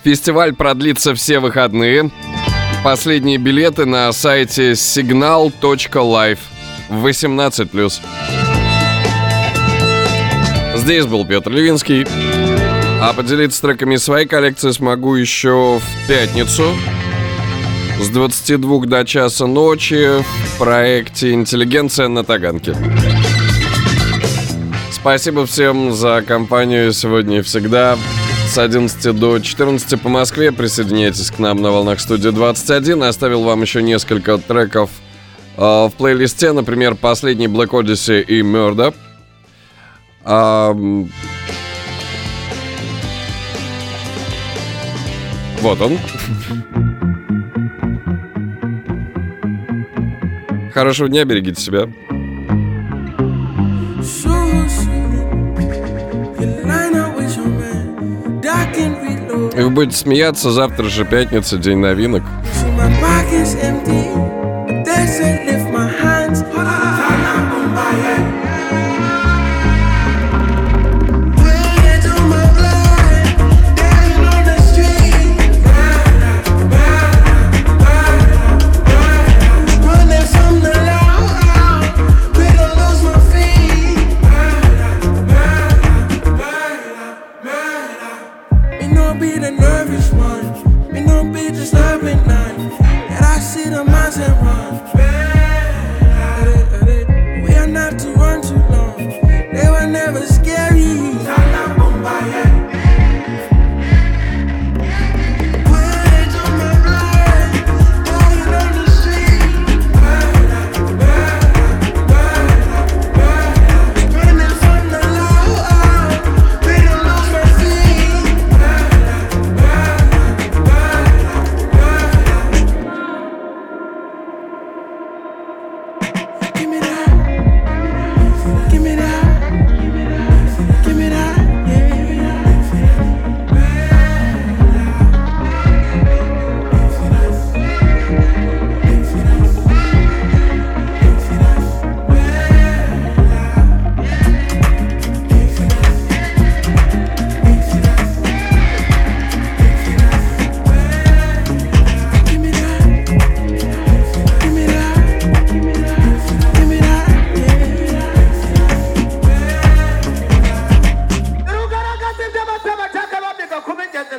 Фестиваль продлится все выходные. Последние билеты на сайте signal.life 18+. Здесь был Петр Левинский. А поделиться треками своей коллекции смогу еще в пятницу с 22 до часа ночи в проекте «Интеллигенция на Таганке». Спасибо всем за компанию сегодня и всегда. С 11 до 14 по Москве присоединяйтесь к нам на волнах студии 21. Оставил вам еще несколько треков э, в плейлисте, например, последний Black Odyssey и Murder. А, вот он. Хорошего дня, берегите себя. Вы будете смеяться, завтра же пятница, день новинок.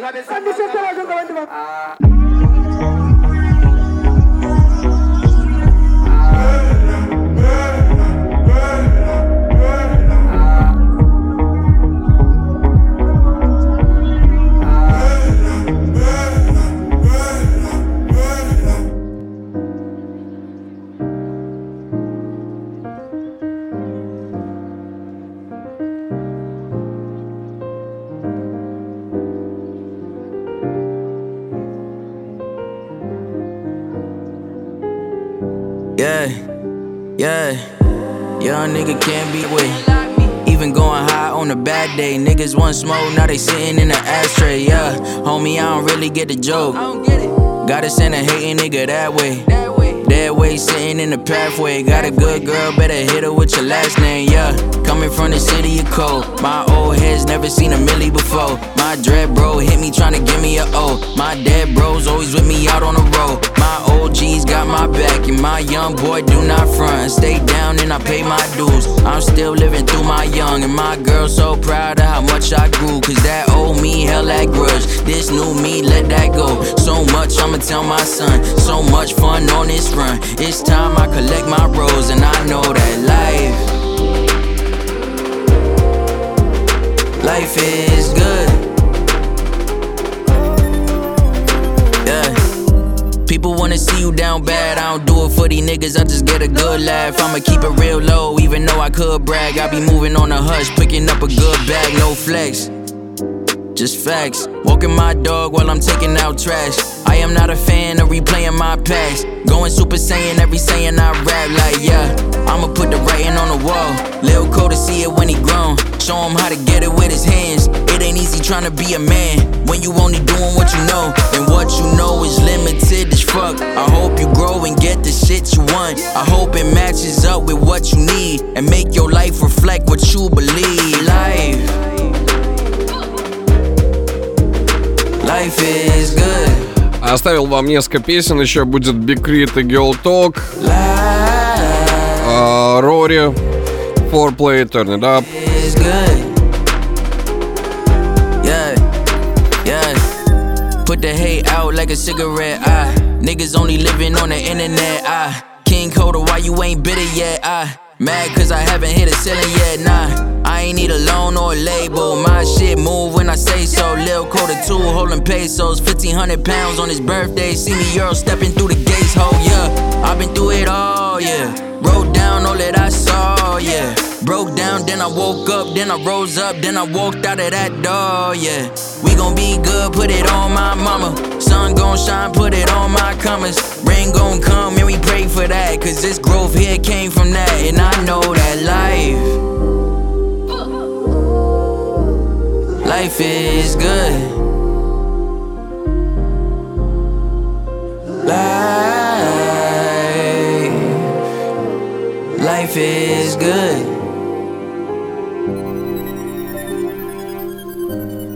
kabisa. Kamisha tena kwa watu. Nigga can't be with. Even going high on a bad day. Niggas want smoke, now they sitting in the ashtray. Yeah, homie, I don't really get the joke. Gotta send a hating nigga that way. That way, sitting in the pathway. Got a good girl, better hit her with your last name. Yeah, coming from the city of cold. My old heads never seen a milli before. My dread bro hit me tryna give me a O. My dead bros always with me out on the road. My OGs got my back, and my young boy do not front. Stay down and I pay my dues. I'm still living through my young, and my girl so proud of how much I grew. Cause that old me held that grudge. This new me, let that go. So much I'ma tell my son. So much fun on this run. It's time I collect my rose, and I know that life. Life is good. Yeah. People wanna see you down bad. I don't do it for these niggas, I just get a good laugh. I'ma keep it real low, even though I could brag. I be moving on a hush, picking up a good bag, no flex. Just facts. Walking my dog while I'm taking out trash. I am not a fan of replaying my past. Going super saiyan every saying I rap like yeah. I'ma put the writing on the wall. Lil' Cole to see it when he grown. Show him how to get it with his hands. It ain't easy trying to be a man when you only doing what you know. And what you know is limited as fuck. I hope you grow and get the shit you want. I hope it matches up with what you need and make your life reflect what you believe. Life. Life is good. Оставил вам несколько песен, еще будет Big K.R.I.T. и Girl Talk. Life uh, Rory, foreplay, turn it up. It's good. Yeah. Put the hate out like a cigarette. I niggas only living on the internet. I King Coda, why you ain't bitter yet? I mad cause I haven't hit a ceiling yet. Nah, I ain't need a loan or a label. My shit move when I say so. Lil Coda two holding pesos, fifteen hundred pounds on his birthday. See me Euro stepping through the gates, ho yeah. I've been through it all, yeah. Wrote down all that I saw, yeah. Broke down, then I woke up, then I rose up, then I walked out of that door, yeah. We gon' be good, put it on my mama. Sun gon' shine, put it on my comers. Rain gon' come, and we pray for that. Cause this growth here came from that, and I know that life. Life is good. Life, life is good.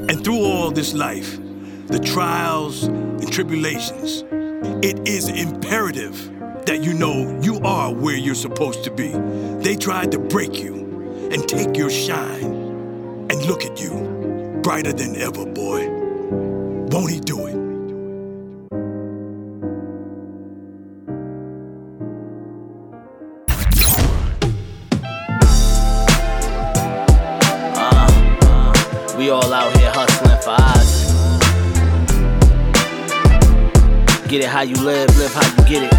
And through all this life, the trials and tribulations, it is imperative that you know you are where you're supposed to be. They tried to break you and take your shine. And look at you, brighter than ever, boy. Won't he do it? We all out here hustling for us. Get it how you live, live how you get it.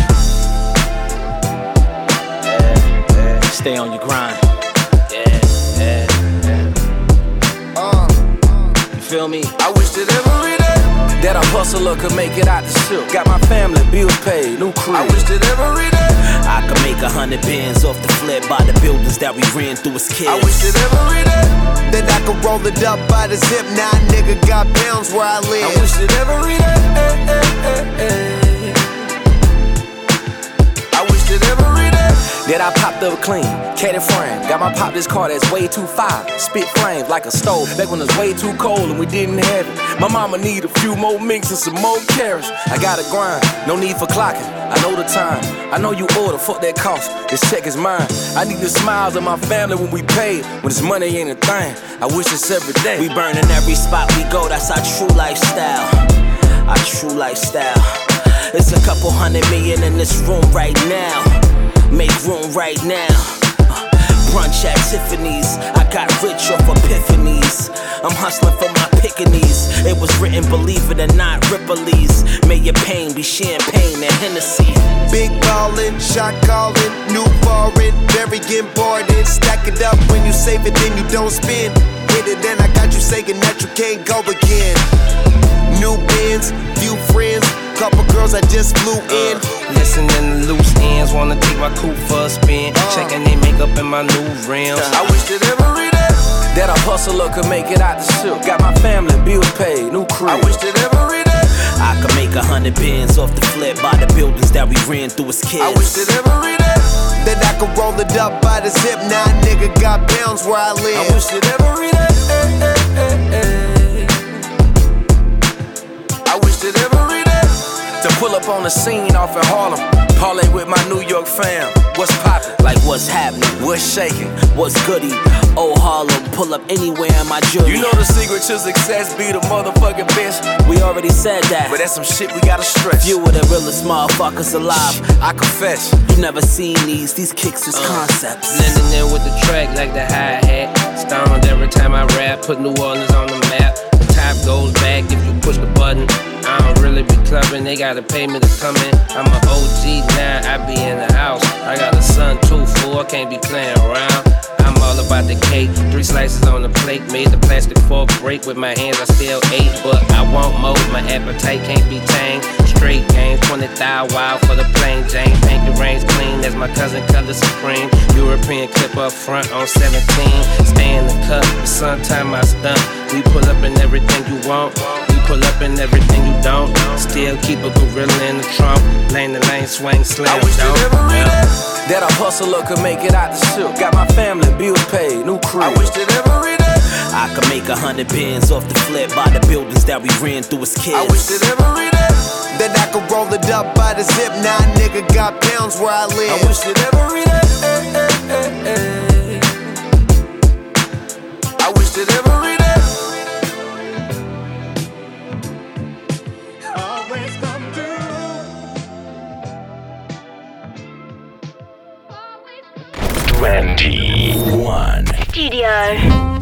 Yeah, yeah. Stay on your grind. Yeah, yeah. You feel me? I wish that every that a hustler could make it out the silk. Got my family bills paid, new crib. I wish that every day I could make a hundred bands off the flip by the buildings that we ran through as kids. I wish that every day Then I could roll it up by the zip. Now a nigga got pounds where I live. I wish that every day I wish that every day that I popped up clean, caddy frame. Got my pop this car that's way too fire. Spit flames like a stove. Back when it was way too cold and we didn't have it. My mama need a few more minks and some more carrots. I gotta grind, no need for clocking. I know the time. I know you order, fuck that cost. This check is mine. I need the smiles of my family when we pay. When this money ain't a thing. I wish it's every day. We burning every spot we go, that's our true lifestyle. Our true lifestyle. It's a couple hundred million in this room right now. Make room right now. Brunch at Tiffany's. I got rich off epiphanies. I'm hustling for my pickaninnies. It was written, believe it or not, Ripley's. May your pain be champagne and Hennessy. Big ballin', shot callin', new foreign, very important. Stack it up when you save it, then you don't spend. Hit it, then I got you saying that you can't go again. New bins, few friends, couple girls I just flew uh. in. Listening to loose ends, wanna take my coupe for a spin. Uh. Checking they makeup in my new rims. I wish that every day that a hustler could make it out the silk. Got my family bills paid, new crib. I wish that every day I could make a hundred bands off the flip by the buildings that we ran through as kids. I wish that every day that I could roll it up by the zip. Now nigga got pounds where I live. I wish that every day eh, eh, eh, pull up on the scene off in Harlem. Parlay with my New York fam. What's poppin'? Like what's happening? What's shaking? What's goody? Oh Harlem, pull up anywhere in my jewelry. You know the secret to success be the motherfucking best. We already said that. But that's some shit we gotta stress. You were the realest motherfuckers alive. I confess. You never seen these, these kicks is uh, concepts. Blending in with the track like the hi hat. Stoned every time I rap, put New Orleans on the map. The goes back if you push the button. I don't really be clubbing, they gotta pay me to come in. I'm an OG now, I be in the house. I got a son too, fool, can't be playing around. I'm all about the cake, three slices on the plate. Made the plastic fork break with my hands, I still ate, but I want more. My appetite can't be tamed. Straight game, 20 thou wild for the plain Jane. Pinky rings clean, that's my cousin Color Supreme. European clip up front on 17. Stay in the cup, sometime I stunt. We pull up in everything you want. Pull up in everything you don't. Still keep a gorilla in the trunk. Lane to lane, swing, slam. I wish that dunk. every day that a hustler could make it out the silk. Got my family bills paid, new crib. I wish that every day I could make a hundred bins off the flip by the buildings that we ran through as kids. I wish that every day That I could roll it up by the zip. Now a nigga got pounds where I live. I wish that every day. I wish that every day. Twenty-one. Studio.